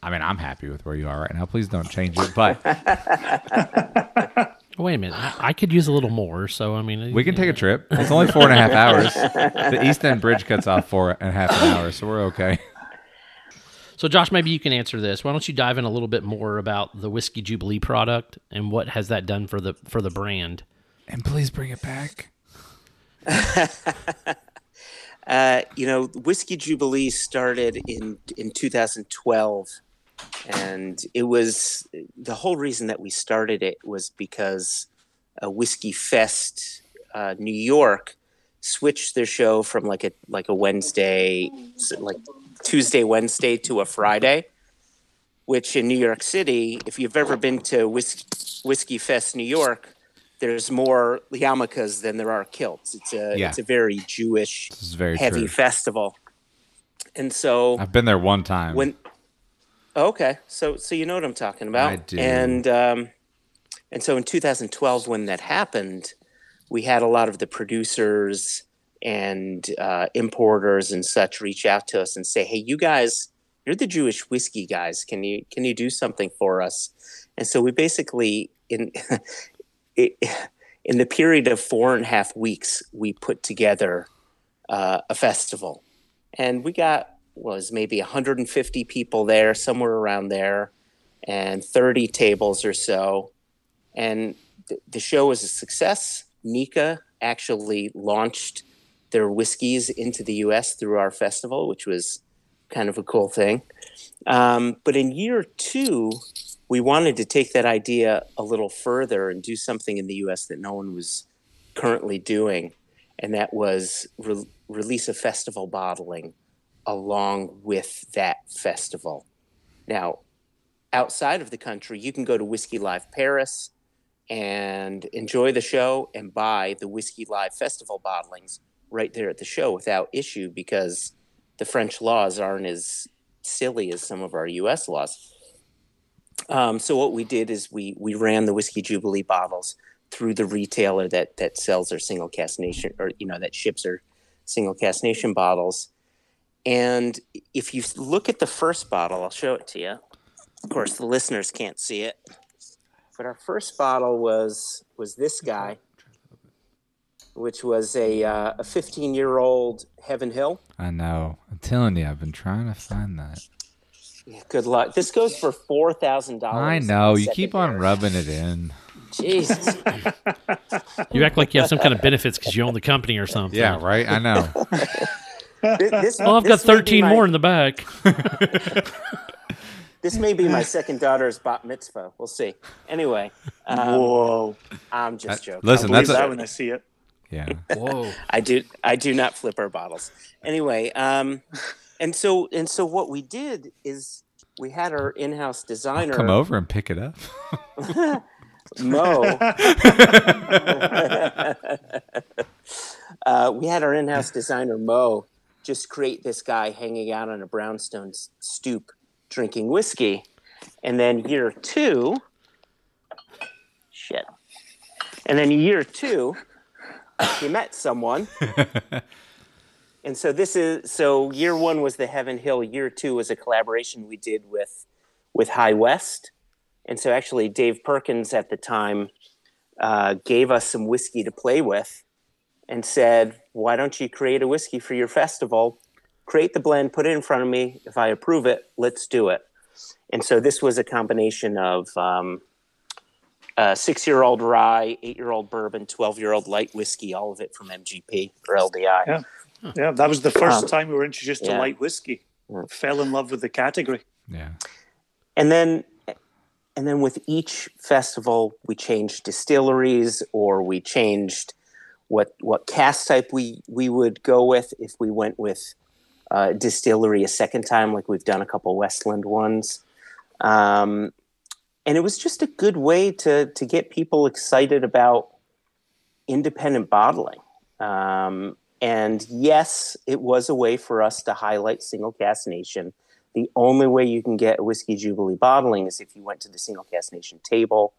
I mean, I'm happy with where you are right now. Please don't change it. But Wait a minute. I, I could use a little more. So I mean, We can take a trip. It's only four and a half hours. The East End Bridge cuts off four and a half an hour, so we're okay. So, Josh, maybe you can answer this. Why don't you dive in a little bit more about the whiskey Jubilee product and what has that done for the for the brand? And please bring it back. Uh, you know, Whiskey Jubilee started in in 2012, and it was the whole reason that we started it was because a Whiskey Fest uh, New York switched their show from like a like a Wednesday, like Tuesday Wednesday to a Friday, which in New York City, if you've ever been to Whis- Whiskey Fest New York, there's more yarmulkes than there are kilts. It's a Yeah. it's a very Jewish very heavy true. festival. And so I've been there one time. when okay, so so you know what I'm talking about. I do. And um, and so in 2012, when that happened, we had a lot of the producers and uh, importers and such reach out to us and say, "Hey, you guys, you're the Jewish whiskey guys. Can you can you do something for us?" And so we basically in it, in the period of four and a half weeks, we put together uh, a festival, and we got was maybe 150 people there, somewhere around there, and 30 tables or so. And th- the show was a success. Nikka actually launched their whiskeys into the U.S. through our festival, which was kind of a cool thing. Um, but in year two, we wanted to take that idea a little further and do something in the U.S. that no one was currently doing, and that was re- release a festival bottling along with that festival. Now, outside of the country, you can go to Whiskey Live Paris and enjoy the show and buy the Whiskey Live Festival bottlings right there at the show without issue because the French laws aren't as silly as some of our U.S. laws. Um, so what we did is we we ran the Whiskey Jubilee bottles through the retailer that that sells their single cask nation or you know that ships their single cask nation bottles. And if you look at the first bottle, I'll show it to you. Of course, the listeners can't see it, but our first bottle was was this guy, which was a uh, a 15 year old Heaven Hill. I know. I'm telling you, I've been trying to find that. Yeah, Good luck. This goes for four thousand dollars. I know. You keep on rubbing it in. Jesus. You act like you have some kind of benefits because you own the company or something. Yeah, right. I know. This, this, Well, I've got this may be 13 my- more in the back. This may be my second daughter's bat mitzvah. We'll see. Anyway, um, Whoa! I'm just That- joking. listen, Believe that's a- that when I see it. Yeah. Whoa. I do I do not flip our bottles. Anyway, um, and so and so what we did is we had our in-house designer Come over and pick it up. Mo. uh, we had our in-house designer Mo just create this guy hanging out on a brownstone stoop drinking whiskey, and then year two, shit, and then year two, he met someone. And so this is so year one was the Heaven Hill. Year two was a collaboration we did with with High West. And so actually Dave Perkins at the time uh, gave us some whiskey to play with and said, "Why don't you create a whiskey for your festival? Create the blend, put it in front of me. If I approve it, let's do it." And so this was a combination of um, uh, six-year-old rye, eight-year-old bourbon, twelve-year-old light whiskey, all of it from MGP or LDI. Yeah. Yeah, that was the first Um, time we were introduced to light whiskey. Yeah. Fell in love with the category. Yeah. and then and then with each festival we changed distilleries or we changed what what cask type we we would go with if we went with uh, distillery a second time like we've done a couple westland ones um, and it was just a good way to to get people excited about independent bottling um, and yes it was a way for us to highlight single cask nation. The only way you can get whiskey jubilee bottling is if you went to the single cask nation table.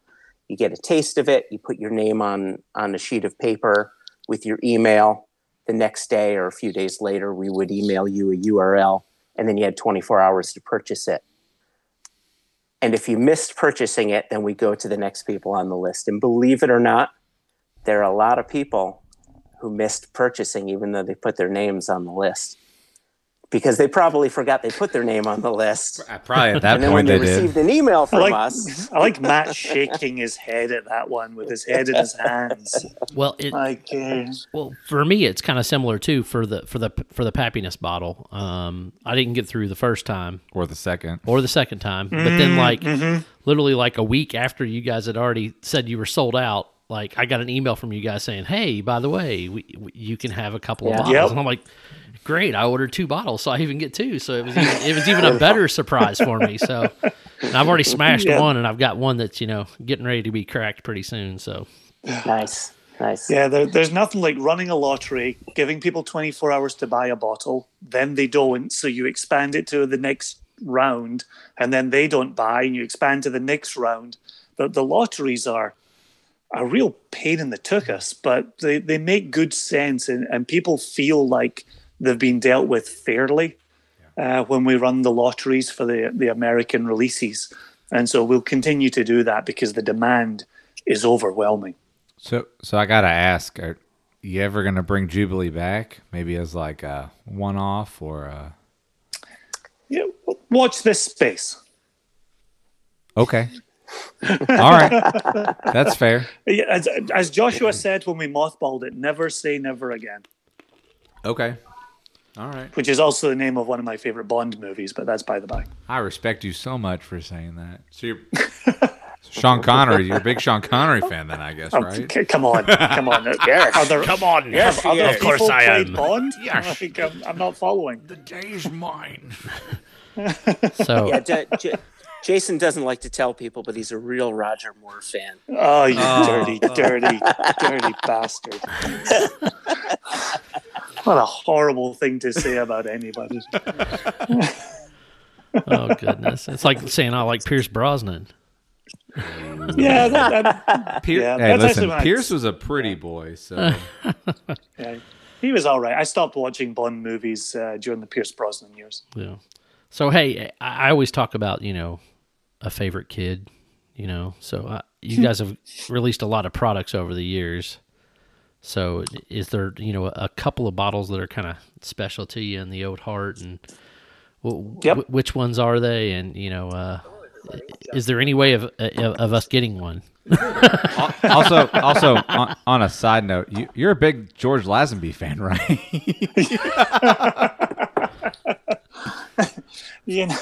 You get a taste of it. You put your name on on a sheet of paper with your email. The next day or a few days later we would email you a url and then you had 24 hours to purchase it. And if you missed purchasing it, then we go to the next people on the list. And believe it or not, there are a lot of people who missed purchasing even though they put their names on the list because they probably forgot they put their name on the list. Probably at that And then when they, they received did. an email I from like, us, I like Matt shaking his head at that one with his head in his hands. Well, it, Like, uh, Well, for me, it's kind of similar too. For the for the for the happiness bottle, um, I didn't get through the first time Or the second. or the second time, but then like literally like a week after you guys had already said you were sold out, like I got an email from you guys saying, "Hey, by the way, we, we, you can have a couple Yeah. of bottles," Yep. and I'm like. Great! I ordered two bottles, so I even get two. So it was even, it was even a better surprise for me. So and I've already smashed Yeah. one, and I've got one that's you know getting ready to be cracked pretty soon. So nice, nice. yeah, there, there's nothing like running a lottery, giving people 24 hours to buy a bottle, then they don't, so you expand it to the next round, and then they don't buy, and you expand to the next round. The, the lotteries are a real pain in the tuchus, but they, they make good sense, and, and people feel like they've been dealt with fairly uh, when we run the lotteries for the, the American releases. And so we'll continue to do that because the demand is overwhelming. So so I gotta ask, are you ever gonna bring Jubilee back? Maybe as like a one off or a Yeah, watch this space. Okay. All right. That's fair. Yeah, As, as Joshua said when we mothballed it, never say never again, Okay. All right. which is also the name of one of my favorite Bond movies, but that's by the by. I respect you so much for saying that. So you're Sean Connery, you're a big Sean Connery fan then, I guess, Oh, right? c- come on, come on. Yes. There, come on, Yes, other yes. Of course I am. Bond? Yes. Like, I'm, I'm not following. The day's mine. So Yeah, J- J- Jason doesn't like to tell people, but he's a real Roger Moore fan. Oh, you Oh. dirty, dirty, dirty bastard. what a horrible thing to say about anybody. oh goodness, it's like saying I like Pierce Brosnan. Yeah, that, that, Pier- Yeah, hey, that's listen, when I- Pierce was a pretty boy, so yeah, he was all right. I stopped watching Bond movies uh, during the Pierce Brosnan years. Yeah. So hey, I, I always talk about you know a favorite kid. You know, so uh, you guys have released a lot of products over the years. So is there you know a couple of bottles that are kind of special to you in the old heart and w- Yep. w- which ones are they and you know uh, is there any way of of, of us getting one? also also on, on a side note, you, you're a big George Lazenby fan, right? You know,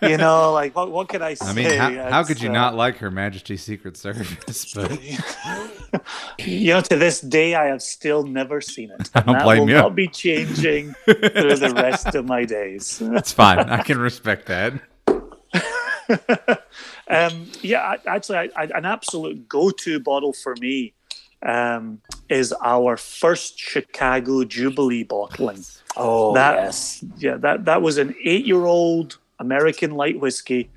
you know, like what? What could I say? I mean, how, how could you uh, not like Her Majesty's Secret Service? But You know, to this day, I have still never seen it. I don't blame will you. not be changing through the rest of my days. that's fine. I can respect that. Um, yeah, actually, I, I, an absolute go-to bottle for me um, is our first Chicago Jubilee bottling. Oh, that, yes. Yeah, that that was an eight-year-old American light whiskey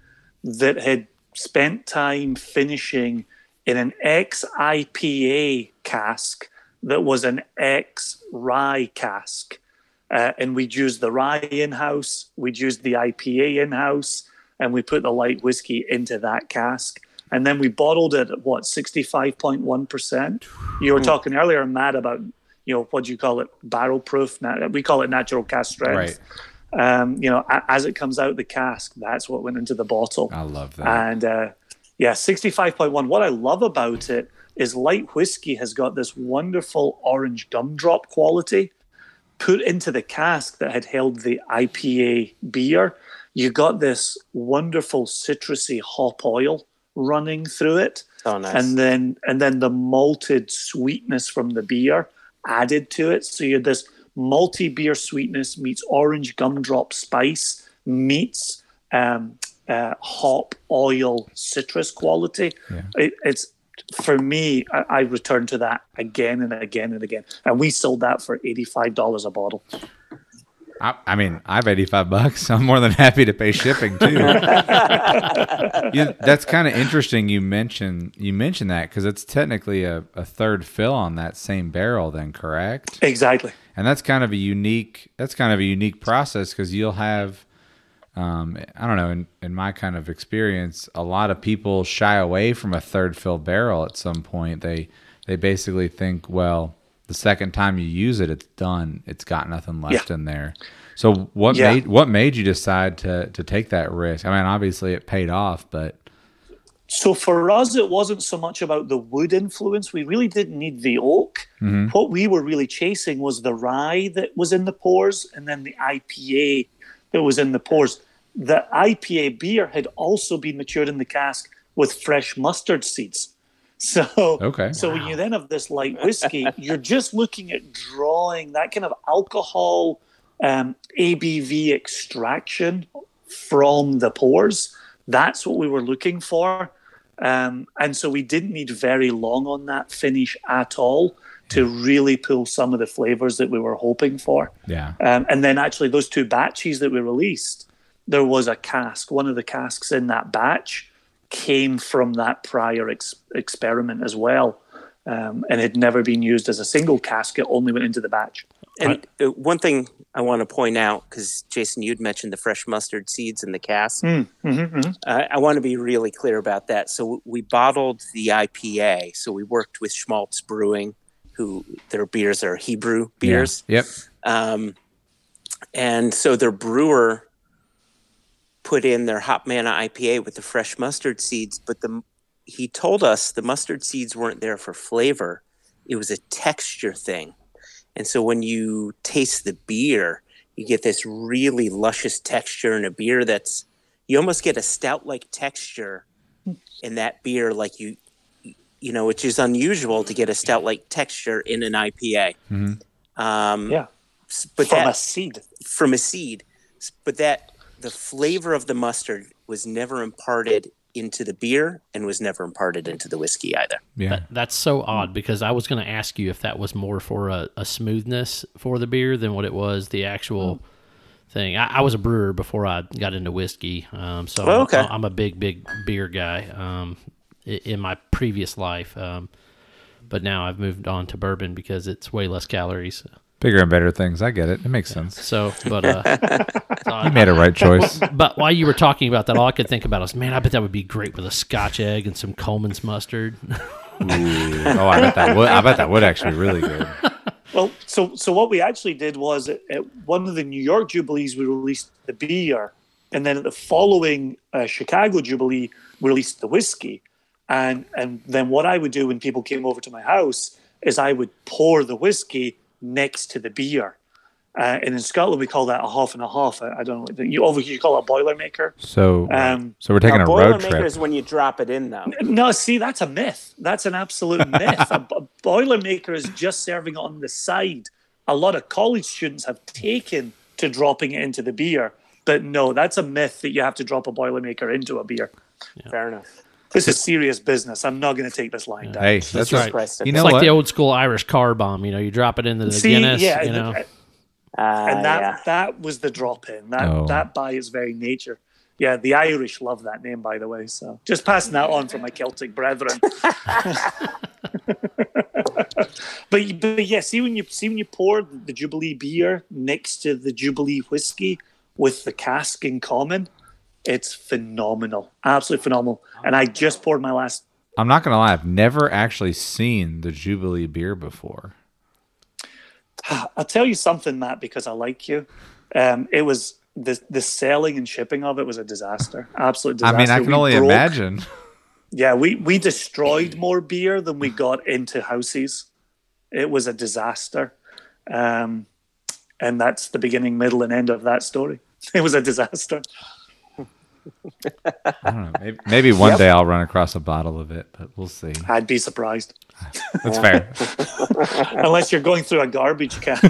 that had spent time finishing in an ex IPA cask that was an ex rye cask. Uh, and we'd used the rye in house, we'd used the IPA in house, and we put the light whiskey into that cask. And then we bottled it at what, 65.1%? You were talking earlier, Matt, about, you know, what do you call it? Barrel proof. Na- We call it natural cask strength. Right. Um, you know, as it comes out the cask, that's what went into the bottle. I love that. And uh, yeah, 65.1. What I love about it is light whiskey has got this wonderful orange gumdrop quality put into the cask that had held the IPA beer. You got this wonderful citrusy hop oil running through it. Oh, nice. And then and then the malted sweetness from the beer added to it. So you had this multi beer sweetness meets orange gumdrop spice meets um, uh, hop oil citrus quality. Yeah. It, it's for me. I, I return to that again and again and again, and we sold that for eighty five dollars a bottle. I, I mean, I have 85 bucks. I'm more than happy to pay shipping too. yeah, that's kind of interesting. You mentioned you mentioned that because it's technically a, a third fill on that same barrel, then correct? Exactly. And that's kind of a unique. That's kind of a unique process because you'll have um, I don't know, in, in my kind of experience, a lot of people shy away from a third fill barrel at some point. They they basically think, well, the second time you use it, it's done. It's got nothing left Yeah. in there. So what Yeah. made what made you decide to to take that risk? I mean, obviously it paid off, but So for us, it wasn't so much about the wood influence. We really didn't need the oak. Mm-hmm. What we were really chasing was the rye that was in the pores and then the IPA that was in the pores. The IPA beer had also been matured in the cask with fresh mustard seeds. So, Okay. so when you then have this light whiskey, you're just looking at drawing that kind of alcohol, um, ABV extraction from the pores. That's what we were looking for. Um, and so we didn't need very long on that finish at all to really pull some of the flavors that we were hoping for. yeah, Um, and then actually, those two batches that we released, there was a cask. One of the casks in that batch came from that prior ex- experiment as well, um, and had never been used as a single cask. It only went into the batch. And uh, one thing I want to point out, because Jason, you'd mentioned the fresh mustard seeds in the cask. Mm-hmm, I I want to be really clear about that. So we bottled the IPA. So we worked with Schmaltz Brewing, who their beers are Hebrew beers. Yeah. Yep. Um, and so their brewer put in their Hop Manna IPA with the fresh mustard seeds, but the he told us the mustard seeds weren't there for flavor; it was a texture thing. And so when you taste the beer, you get this really luscious texture in a beer that's you almost get a stout-like texture in that beer, like you you know, which is unusual to get a stout-like texture in an IPA. Um, Yeah, but from that a seed. from a seed, but that the flavor of the mustard was never imparted into the beer and was never imparted into the whiskey either. Yeah. That, that's so odd because I was going to ask you if that was more for a, a smoothness for the beer than what it was the actual thing. I, I was a brewer before I got into whiskey, um, so Oh, I'm. I'm a big, big beer guy um, in my previous life. Um, but now I've moved on to bourbon because it's way less calories. Bigger and better things. I get it. It makes sense. So, but uh, so I- You made a right choice. but while you were talking about that, all I could think about was, man, I bet that would be great with a Scotch egg and some Colman's mustard. oh, I bet that would. I bet that would actually be really good. Well, so so what we actually did was at, at one of the New York Jubilees, we released the beer, and then at the following uh, Chicago Jubilee, we released the whiskey. And and then what I would do when people came over to my house is I would pour the whiskey next to the beer. Uh, and in Scotland, we call that a half and a half. I, I don't know. You over here, you call it a boilermaker. So, Um, so we're taking Now, a road Boilermaker trip. is when you drop it in, though. No, see, that's a myth. That's an absolute myth. a, a Boilermaker is just serving on the side. A lot of college students have taken to dropping it into the beer, but no, that's a myth that you have to drop a Boilermaker into a beer. Fair enough. This is serious business. I'm not going to take this line down. Hey, that's right. Christ. You It's like what? the old school Irish car bomb. You know, you drop it into the See, Guinness. yeah, you know, Uh, and that yeah. that was the drop in. That Oh. that by its very nature. Yeah, the Irish love that name, by the way. So just passing that on for my Celtic brethren. but but yeah, see when you see when you pour the Jubilee beer next to the Jubilee whiskey with the cask in common, it's phenomenal, absolutely phenomenal. And I just poured my last. I'm not gonna lie. I've never actually seen the Jubilee beer before. I'll tell you something, Matt, because I like you. Um, it was the the selling and shipping of it was a disaster, absolute disaster. I mean, I can We only broke- imagine. Yeah, we we destroyed more beer than we got into houses. It was a disaster, um, and that's the beginning, middle, and end of that story. It was a disaster. I don't know. Maybe, maybe one day I'll run across a bottle of it, but we'll see. I'd be surprised, That's fair. unless you're going through a garbage can or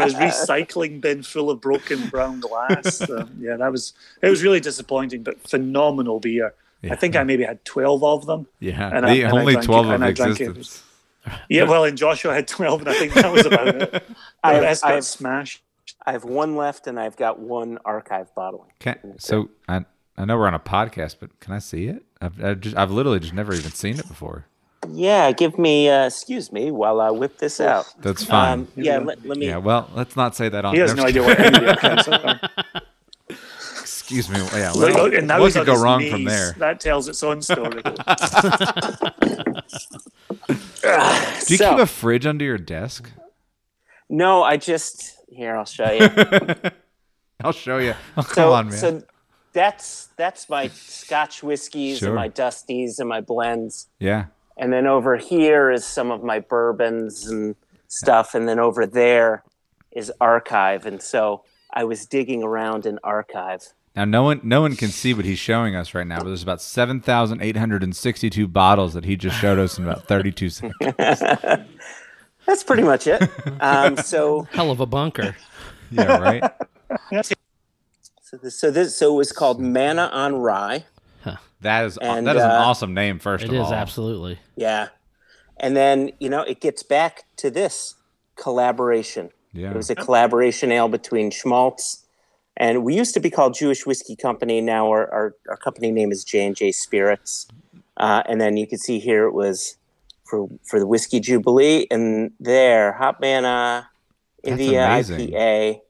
a recycling bin full of broken brown glass. So, yeah, that was it. Was really disappointing, but phenomenal beer. I think I maybe had twelve of them. Yeah, And I- the and I only drank it- twelve and of I drank it. existence. Yeah, well, and Joshua had twelve, and I think that was about it. The I have- rest I got have- smashed. I have one left, and I've got one archive bottling. Can, so I I know we're on a podcast, but can I see it? I've I've, just, I've literally just never even seen it before. Yeah, give me. Uh, excuse me while I whip this out. That's fine. Um, yeah, let, let me. yeah, well, let's not say that on. He has no idea what any of the accounts. Excuse me. Yeah, Look, well, look, and now what he's could go his wrong from there? That tells its own story. Do you so, keep a fridge under your desk? No, I just here. I'll show you. I'll show you. Oh, come so, on, man. so that's that's my Scotch whiskeys Sure. and my Dusties and my blends, yeah. and then over here is some of my bourbons and stuff, and then over there is archive, and so I was digging around in archive. Now, no one, no one can see what he's showing us right now, but there's about seven thousand eight hundred and sixty-two bottles that he just showed us in about thirty-two seconds. That's pretty much it. Um, so, Hell of a bunker. Yeah, right. so this, so this, so it was called Manna on Rye. That is And, that is an uh, awesome name. First It of is all, absolutely. Yeah. And then, you know, it gets back to this collaboration. Yeah. It was a collaboration ale between Schmaltz and we used to be called Jewish Whiskey Company. Now our, our, our company name is J&J Spirits. Uh, and then you can see here it was for for the Whiskey Jubilee. And there, Hop Manna, India. IPA.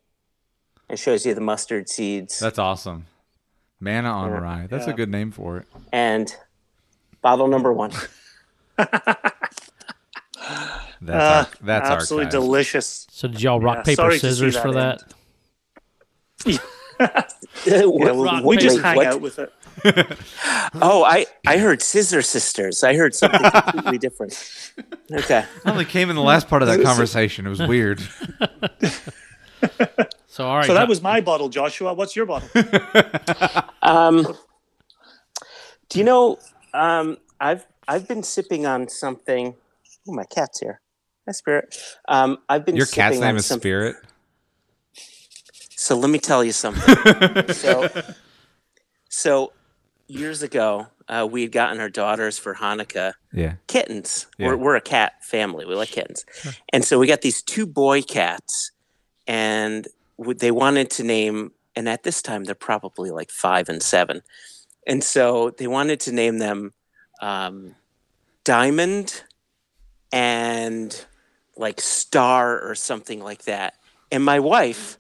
It shows you the mustard seeds. That's awesome. Manna on Yeah. rye. That's a good name for it. and bottle number one. That's ar- uh, that's absolutely archived. delicious. So did y'all rock Yeah, paper sorry to see scissors that for end. that? Yeah, What- we, rock, we just wait, hang what? out with it. Oh, I, I heard Scissor Sisters. I heard something completely different. Okay. It only came in the last part of that conversation. It was weird. So all right. So that was my bottle, Joshua. What's your bottle? Um, do you know? Um, I've I've been sipping on something. Oh, my cat's here. Hi, Spirit. Um, I've been Your cat's name on is some- Spirit. So let me tell you something. so, so years ago, uh, we had gotten our daughters for Hanukkah Yeah. kittens. Yeah. We're, we're a cat family. We like kittens. And so we got these two boy cats, and they wanted to name, and at this time, they're probably like five and seven. And so they wanted to name them um, Diamond and like Star or something like that. And my wife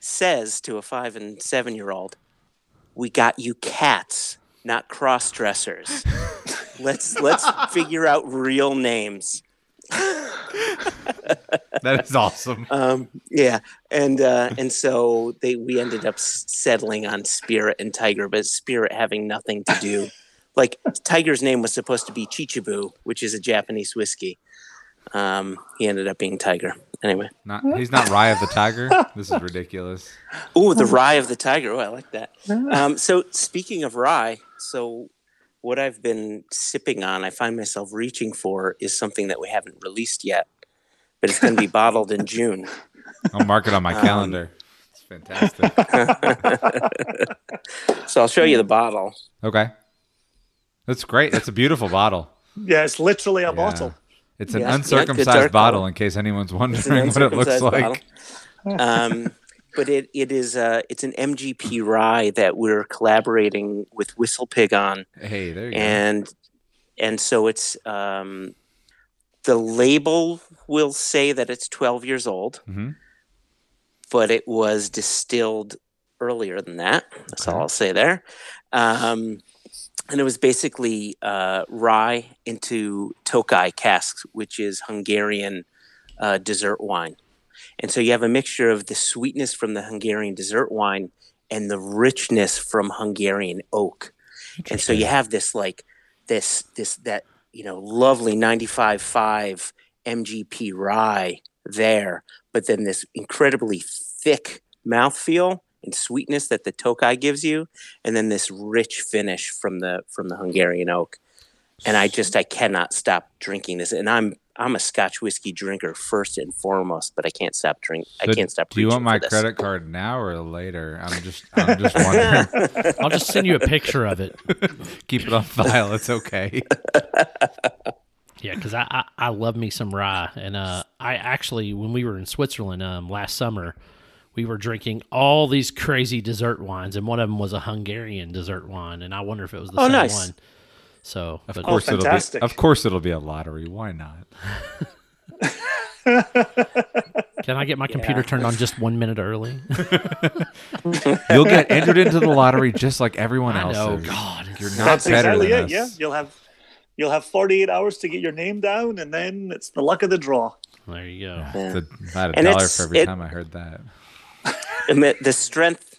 says to a five and seven year old, We got you cats, not cross dressers let's let's figure out real names. That is awesome. Um, yeah, and uh, and so they we ended up settling on Spirit and Tiger, but Spirit having nothing to do. Like Tiger's name was supposed to be Chichibu, which is a Japanese whiskey. Um, he ended up being Tiger. Anyway, Not he's not Rye of the Tiger. This is ridiculous. oh, the rye of the tiger. Oh, I like that. Um, so speaking of rye, so what I've been sipping on, I find myself reaching for is something that we haven't released yet, but it's going to be bottled in June. I'll mark it on my Um, calendar. It's fantastic. So I'll show you the bottle. Okay. That's great. That's a beautiful bottle. Yeah, it's literally a Yeah. bottle. It's an Yeah, yeah, uncircumcised dark bottle, in case anyone's It's an wondering what it looks uncircumcised like. Um, but it, it is uh, it's an MGP rye that we're collaborating with Whistle Pig on, Hey, there you go. and and so it's um, the label will say that it's 12 years old, Mhm. but it was distilled earlier than that. That's all I'll say there. Um, and it was basically uh, rye into Tokai casks, which is Hungarian uh, dessert wine. And so you have a mixture of the sweetness from the Hungarian dessert wine and the richness from Hungarian oak. And so you have this like this this that you know lovely 95.5 MGP rye there, but then this incredibly thick mouthfeel and sweetness that the Tokai gives you, and then this rich finish from the from the Hungarian oak. And I just I cannot stop drinking this. And I'm I'm a Scotch whiskey drinker first and foremost, but I can't stop drink. I can't stop. Do you want my credit card now or later? I'm just, I'm just wondering. I'll just send you a picture of it. Keep it on file. It's okay. Yeah, because I, I I love me some rye, and uh, I actually when we were in Switzerland um last summer, we were drinking all these crazy dessert wines, and one of them was a Hungarian dessert wine, and I wonder if it was the Oh, same nice. one. So, Of but- course it'll be. Of course it'll be a lottery. Why not? can I get my computer turned on just one minute early? You'll get entered into the lottery just like everyone else. Oh. God, You're not That's better exactly than it. Yeah, you'll have you'll have 48 hours to get your name down, and then it's the luck of the draw. There you go. Yeah. It's a- I had a And dollar it's- for every it- time I heard that. And the- the strength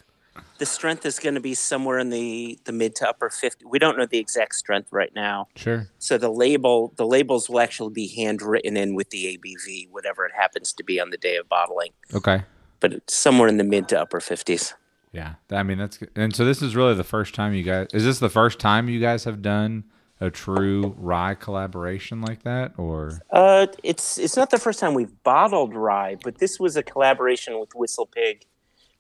the strength is going to be somewhere in the the mid to upper 50 we don't know the exact strength right now Sure. so the label the labels will actually be handwritten in with the abv whatever it happens to be on the day of bottling Okay. but it's somewhere in the mid to upper 50s Yeah. I mean that's good. and so this is really the first time you guys is this the first time you guys have done a true rye collaboration like that or uh, it's it's not the first time we've bottled rye but this was a collaboration with whistle pig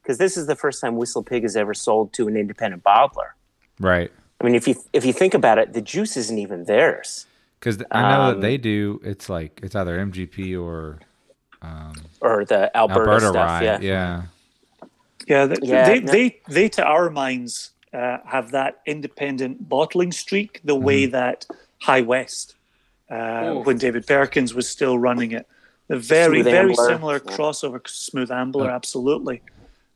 because this is the first time WhistlePig has ever sold to an independent bottler right? i mean if you if you think about it the juice isn't even theirs Because I know Um, that they do. It's like it's either MGP or um, or the alberta, Alberta stuff rye. yeah yeah. Yeah, they, Yeah, they, no- they, they, to our minds, uh, have that independent bottling streak the way that High West, uh, when David Perkins was still running it. The very, Smooth very Ambler. similar crossover, Smooth Ambler, absolutely.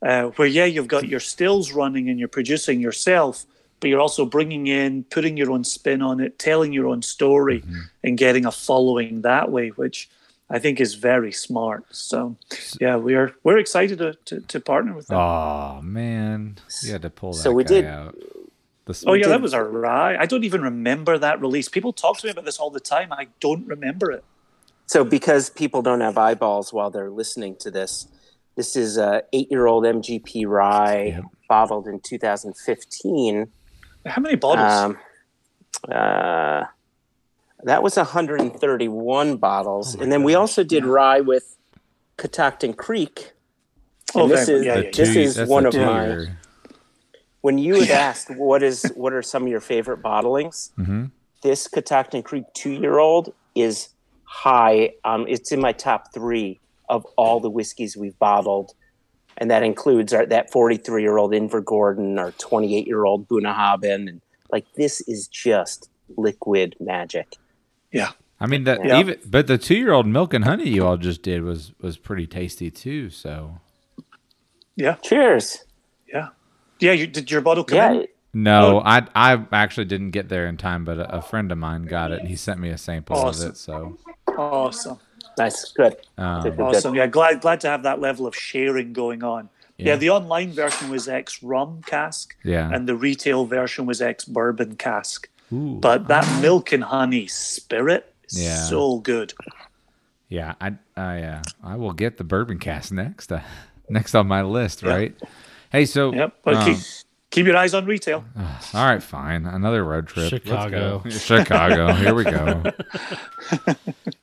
Uh, where, yeah, you've got your stills running and you're producing yourself, but you're also bringing in, putting your own spin on it, telling your own story, and getting a following that way, which I think is very smart. So, yeah, we're we're excited to, to, to partner with them. Oh man, you had to pull that So we guy did- out. The, Oh yeah, did- that was a rye. I don't even remember that release. People talk to me about this all the time. I don't remember it. So, because people don't have eyeballs while they're listening to this, this is a eight-year-old MGP rye Yep. bottled in 2015. How many bottles? Um, uh, that was 131 bottles, and then we also did rye with Catoctin Creek. Oh, this is yeah, yeah, this two- is one of my. two-year. When you had asked what is what are some of your favorite bottlings, Mhm. this Catoctin Creek two-year-old is high. Um, it's in my top three of all the whiskeys we've bottled, and that includes our, that 43-year-old Invergordon, our 28-year-old Bunnahabhain, and like this is just liquid magic. yeah. I mean that Yeah. even, but the two-year-old milk and honey you all just did was was pretty tasty too. So Yeah. Cheers! Yeah. Yeah. You, did your bottle come Yeah, in? no, Oh. I I actually didn't get there in time, but a, a friend of mine got it and he sent me a sample Awesome. of it. So Awesome. Nice, good. um, Good. Awesome. Yeah. Glad glad to have that level of sharing going on. Yeah. Yeah. the online version was ex rum cask, yeah, and the retail version was ex bourbon cask. Ooh. But that milk and honey spirit is Yeah. so good. yeah, I I uh, I will get the bourbon cask next uh, next on my list. Right. Hey, so Yep. But um, keep keep your eyes on retail. all right, fine, another road trip. Let's Chicago. Chicago. Here we go.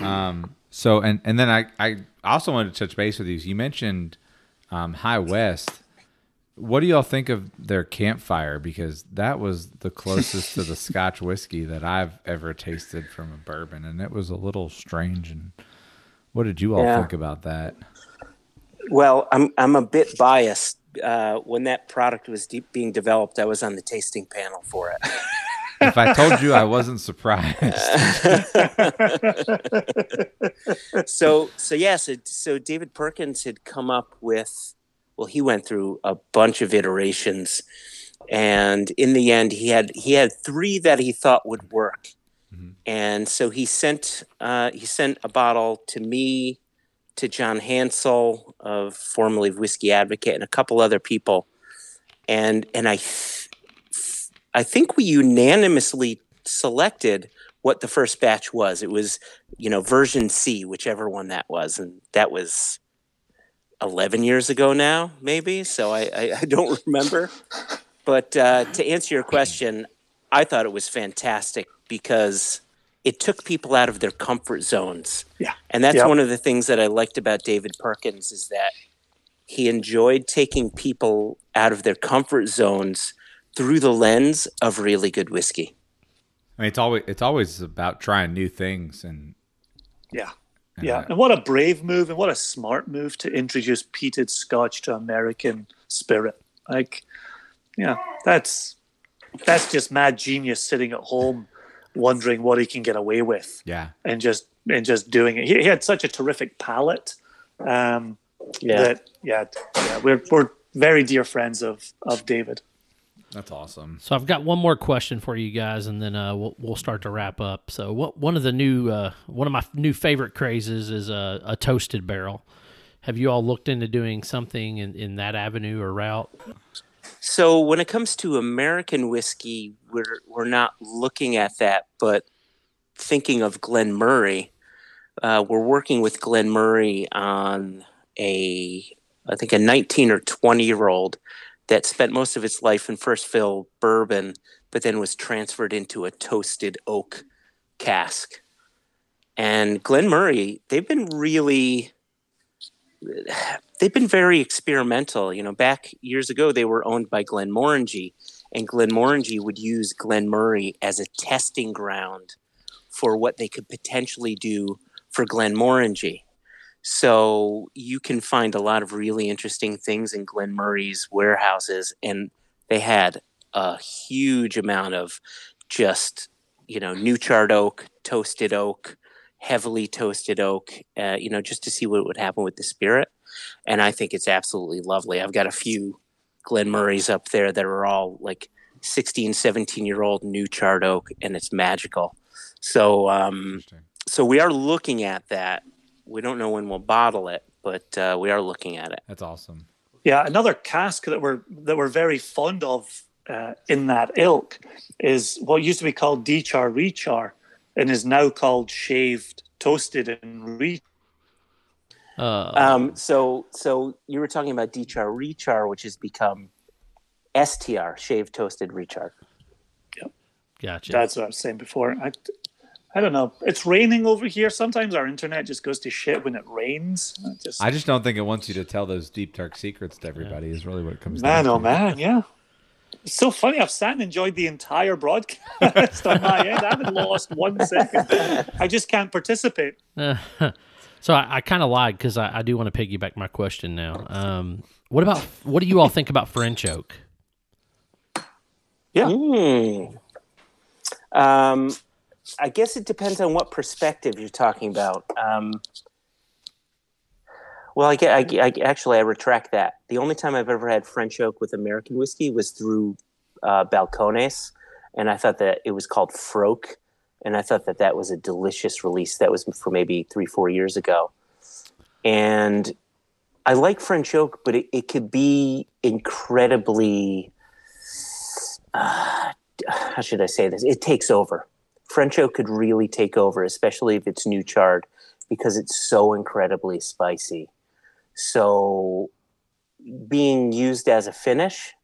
um. So and and then I I also wanted to touch base with you. You mentioned um, High West. What do y'all think of their campfire? Because that was the closest to the Scotch whiskey that I've ever tasted from a bourbon, and it was a little strange. And what did you all Yeah. think about that? Well, I'm I'm a bit biased. Uh, when that product was de- being developed, I was on the tasting panel for it. If I told you, I wasn't surprised. so so yeah, so, so David Perkins had come up with well, he went through a bunch of iterations, and in the end, he had he had three that he thought would work, and so he sent uh, he sent a bottle to me, to John Hansell of formerly Whiskey Advocate, and a couple other people, and and I. Th- I think we unanimously selected what the first batch was. It was, you know, version C, whichever one that was, and that was eleven years ago now, maybe. So I, I, I don't remember. But uh, to answer your question, I thought it was fantastic because it took people out of their comfort zones. Yeah. And that's Yep. one of the things that I liked about David Perkins is that he enjoyed taking people out of their comfort zones through the lens of really good whiskey. I mean, it's always it's always about trying new things, and Yeah. and, Yeah, and what a brave move and what a smart move to introduce peated scotch to American spirit. Like, yeah, that's that's just mad genius sitting at home, wondering what he can get away with, Yeah. and just and just doing it. He, he had such a terrific palate. Um, Yeah. That yeah, yeah, we're we're very dear friends of of David. That's awesome. So I've got one more question for you guys, and then uh, we'll we'll start to wrap up. So what one of the new uh, one of my new favorite crazes is a, a toasted barrel. Have you all looked into doing something in, in that avenue or route? So when it comes to American whiskey, we're we're not looking at that, but thinking of Glen Moray, uh, we're working with Glen Moray on a I think a 19 or 20 year old that spent most of its life in first fill bourbon, but then was transferred into a toasted oak cask. And Glen Moray, they've been really they've been very experimental. You know, back years ago, they were owned by Glenmorangie, and Glenmorangie would use Glen Moray as a testing ground for what they could potentially do for Glenmorangie. So you can find a lot of really interesting things in Glen Moray's warehouses, and they had a huge amount of just you know new charred oak, toasted oak, heavily toasted oak. Uh, you know, just to see what would happen with the spirit and I think it's absolutely lovely. I've got a few Glen Morays up there that are all like 16, 17 year old new charred oak, and it's magical. So, um, so we are looking at that. We don't know when we'll bottle it, but uh, we are looking at it. That's awesome. Yeah, another cask that we're that we're very fond of uh, in that ilk is what used to be called dechar rechar, and is now called shaved, toasted, and re. Uh, Um, so, so you were talking about dechar rechar, which has become STR, shaved toasted rechar. Yep. gotcha. That's what I was saying before. I, I don't know. It's raining over here. Sometimes our internet just goes to shit when it rains. I just I just don't think it wants you to tell those deep dark secrets to everybody. Is really what it comes man, down oh to. man, yeah. It's so funny. I've sat and enjoyed the entire broadcast on my end. I haven't lost one second. I just can't participate. so I, I kind of lied because I, I do want to piggyback my question now. Um, what about what do you all think about French oak? Yeah. Hmm. Um, I guess it depends on what perspective you're talking about. Um, well, I, I, I actually I retract that. The only time I've ever had French oak with American whiskey was through uh, Balcones, and I thought that it was called Froke, and I thought that that was a delicious release. That was for maybe three, four years ago, and I like French oak, but it, it could be incredibly. Uh, how should I say this? It takes over. French oak could really take over, especially if it's new charred, because it's so incredibly spicy. So, being used as a finish,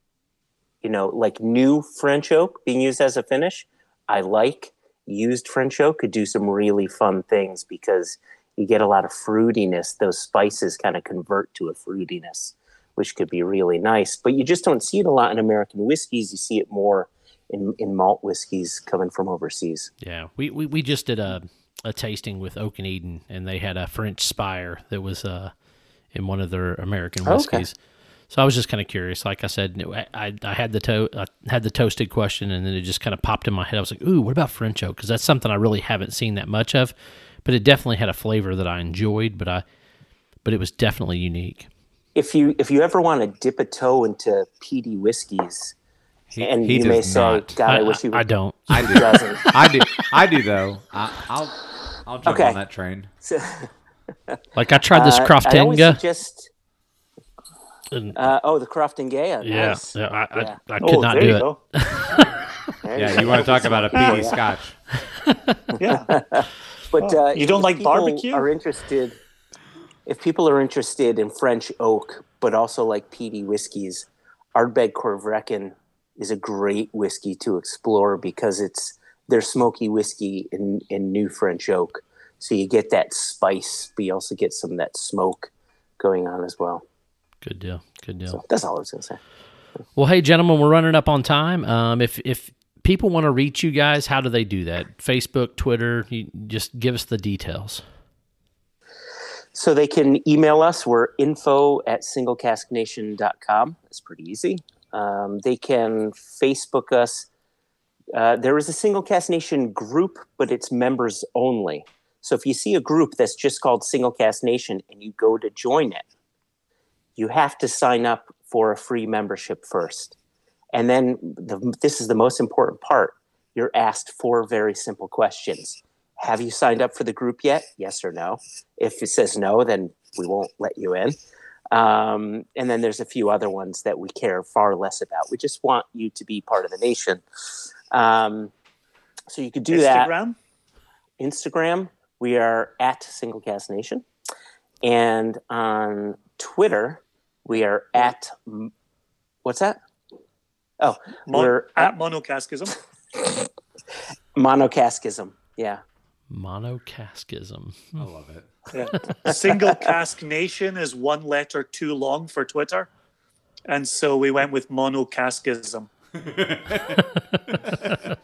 you know, like new French oak being used as a finish, I like. Used French oak could do some really fun things because you get a lot of fruitiness. Those spices kind of convert to a fruitiness, which could be really nice. But you just don't see it a lot in American whiskeys. You see it more in, in malt whiskeys coming from overseas. Yeah, we, we, we just did a, a tasting with Oak and Eden, and they had a French Spire that was uh, in one of their American Okay. whiskeys. So I was just kind of curious. Like I said, I, I, I had the to- I had the toasted question, and then it just kind of popped in my head. I was like, "Ooh, what about French oak?" Because that's something I really haven't seen that much of, but it definitely had a flavor that I enjoyed. But I, but it was definitely unique. If you if you ever want to dip a toe into peaty whiskeys, He, and he you does may say, not. "God, I, I, wish you." I, I don't. I do. doesn't. I do. I do though. I, I'll I'll jump Okay. on that train. So, Like I tried this uh, I always Croftengea. suggest. and- Uh, oh, the Croftengea. yeah, Nice. yeah, I, I, Yeah. I could oh, not there do you it. go. Yeah, go. you want to talk about a peaty scotch? Yeah. But Oh, uh, you don't like barbecue? Are interested? If people are interested in French oak, but also like peaty whiskeys, Ardbeg Corryvreckan is a great whiskey to explore because it's their smoky whiskey in, in new French oak. So you get that spice, but you also get some of that smoke going on as well. Good deal. Good deal. So that's all I was going to say. Well, hey, gentlemen, we're running up on time. Um, if if people want to reach you guys, how do they do that? Facebook, Twitter. You just give us the details. So they can email us. We're info at singlecasknation.com. It's pretty easy. Um, they can Facebook us Uh, there is a Single Cask Nation group, but it's members only. So if you see a group that's just called Single Cask Nation and you go to join it, you have to sign up for a free membership first. And then the, this is the most important part. You're asked four very simple questions. Have you signed up for the group yet? Yes or no. If it says no, then we won't let you in. Um, and then there's a few other ones that we care far less about. We just want you to be part of the nation. Um, so you could do that. Instagram. Instagram, we are at Singlecask Nation. And on Twitter, we are at what's that? Oh, Mon- we're at monocascism. monocascism. Yeah. Monocascism. I love it. Yeah. Single cask nation is one letter too long for Twitter. And so we went with monocascism.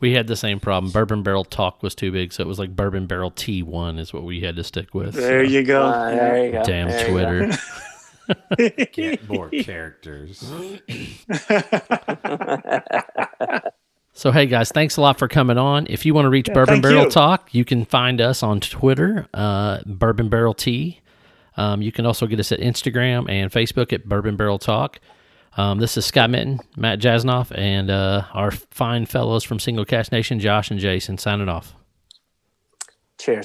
We had the same problem. Bourbon Barrel Talk was too big, so it was like Bourbon Barrel T1 is what we had to stick with. There so- you go. Uh, there you go. Damn There you go. Twitter. Get more characters. So, hey guys, thanks a lot for coming on. If you want to reach Bourbon Barrel you. Talk, you can find us on Twitter, uh, Bourbon Barrel Tea. Um, you can also get us at Instagram and Facebook at Bourbon Barrel Talk. Um, this is Scott Minton, Matt Jasnoff, and uh, our fine fellows from Single Cask Nation, Josh and Jason, signing off.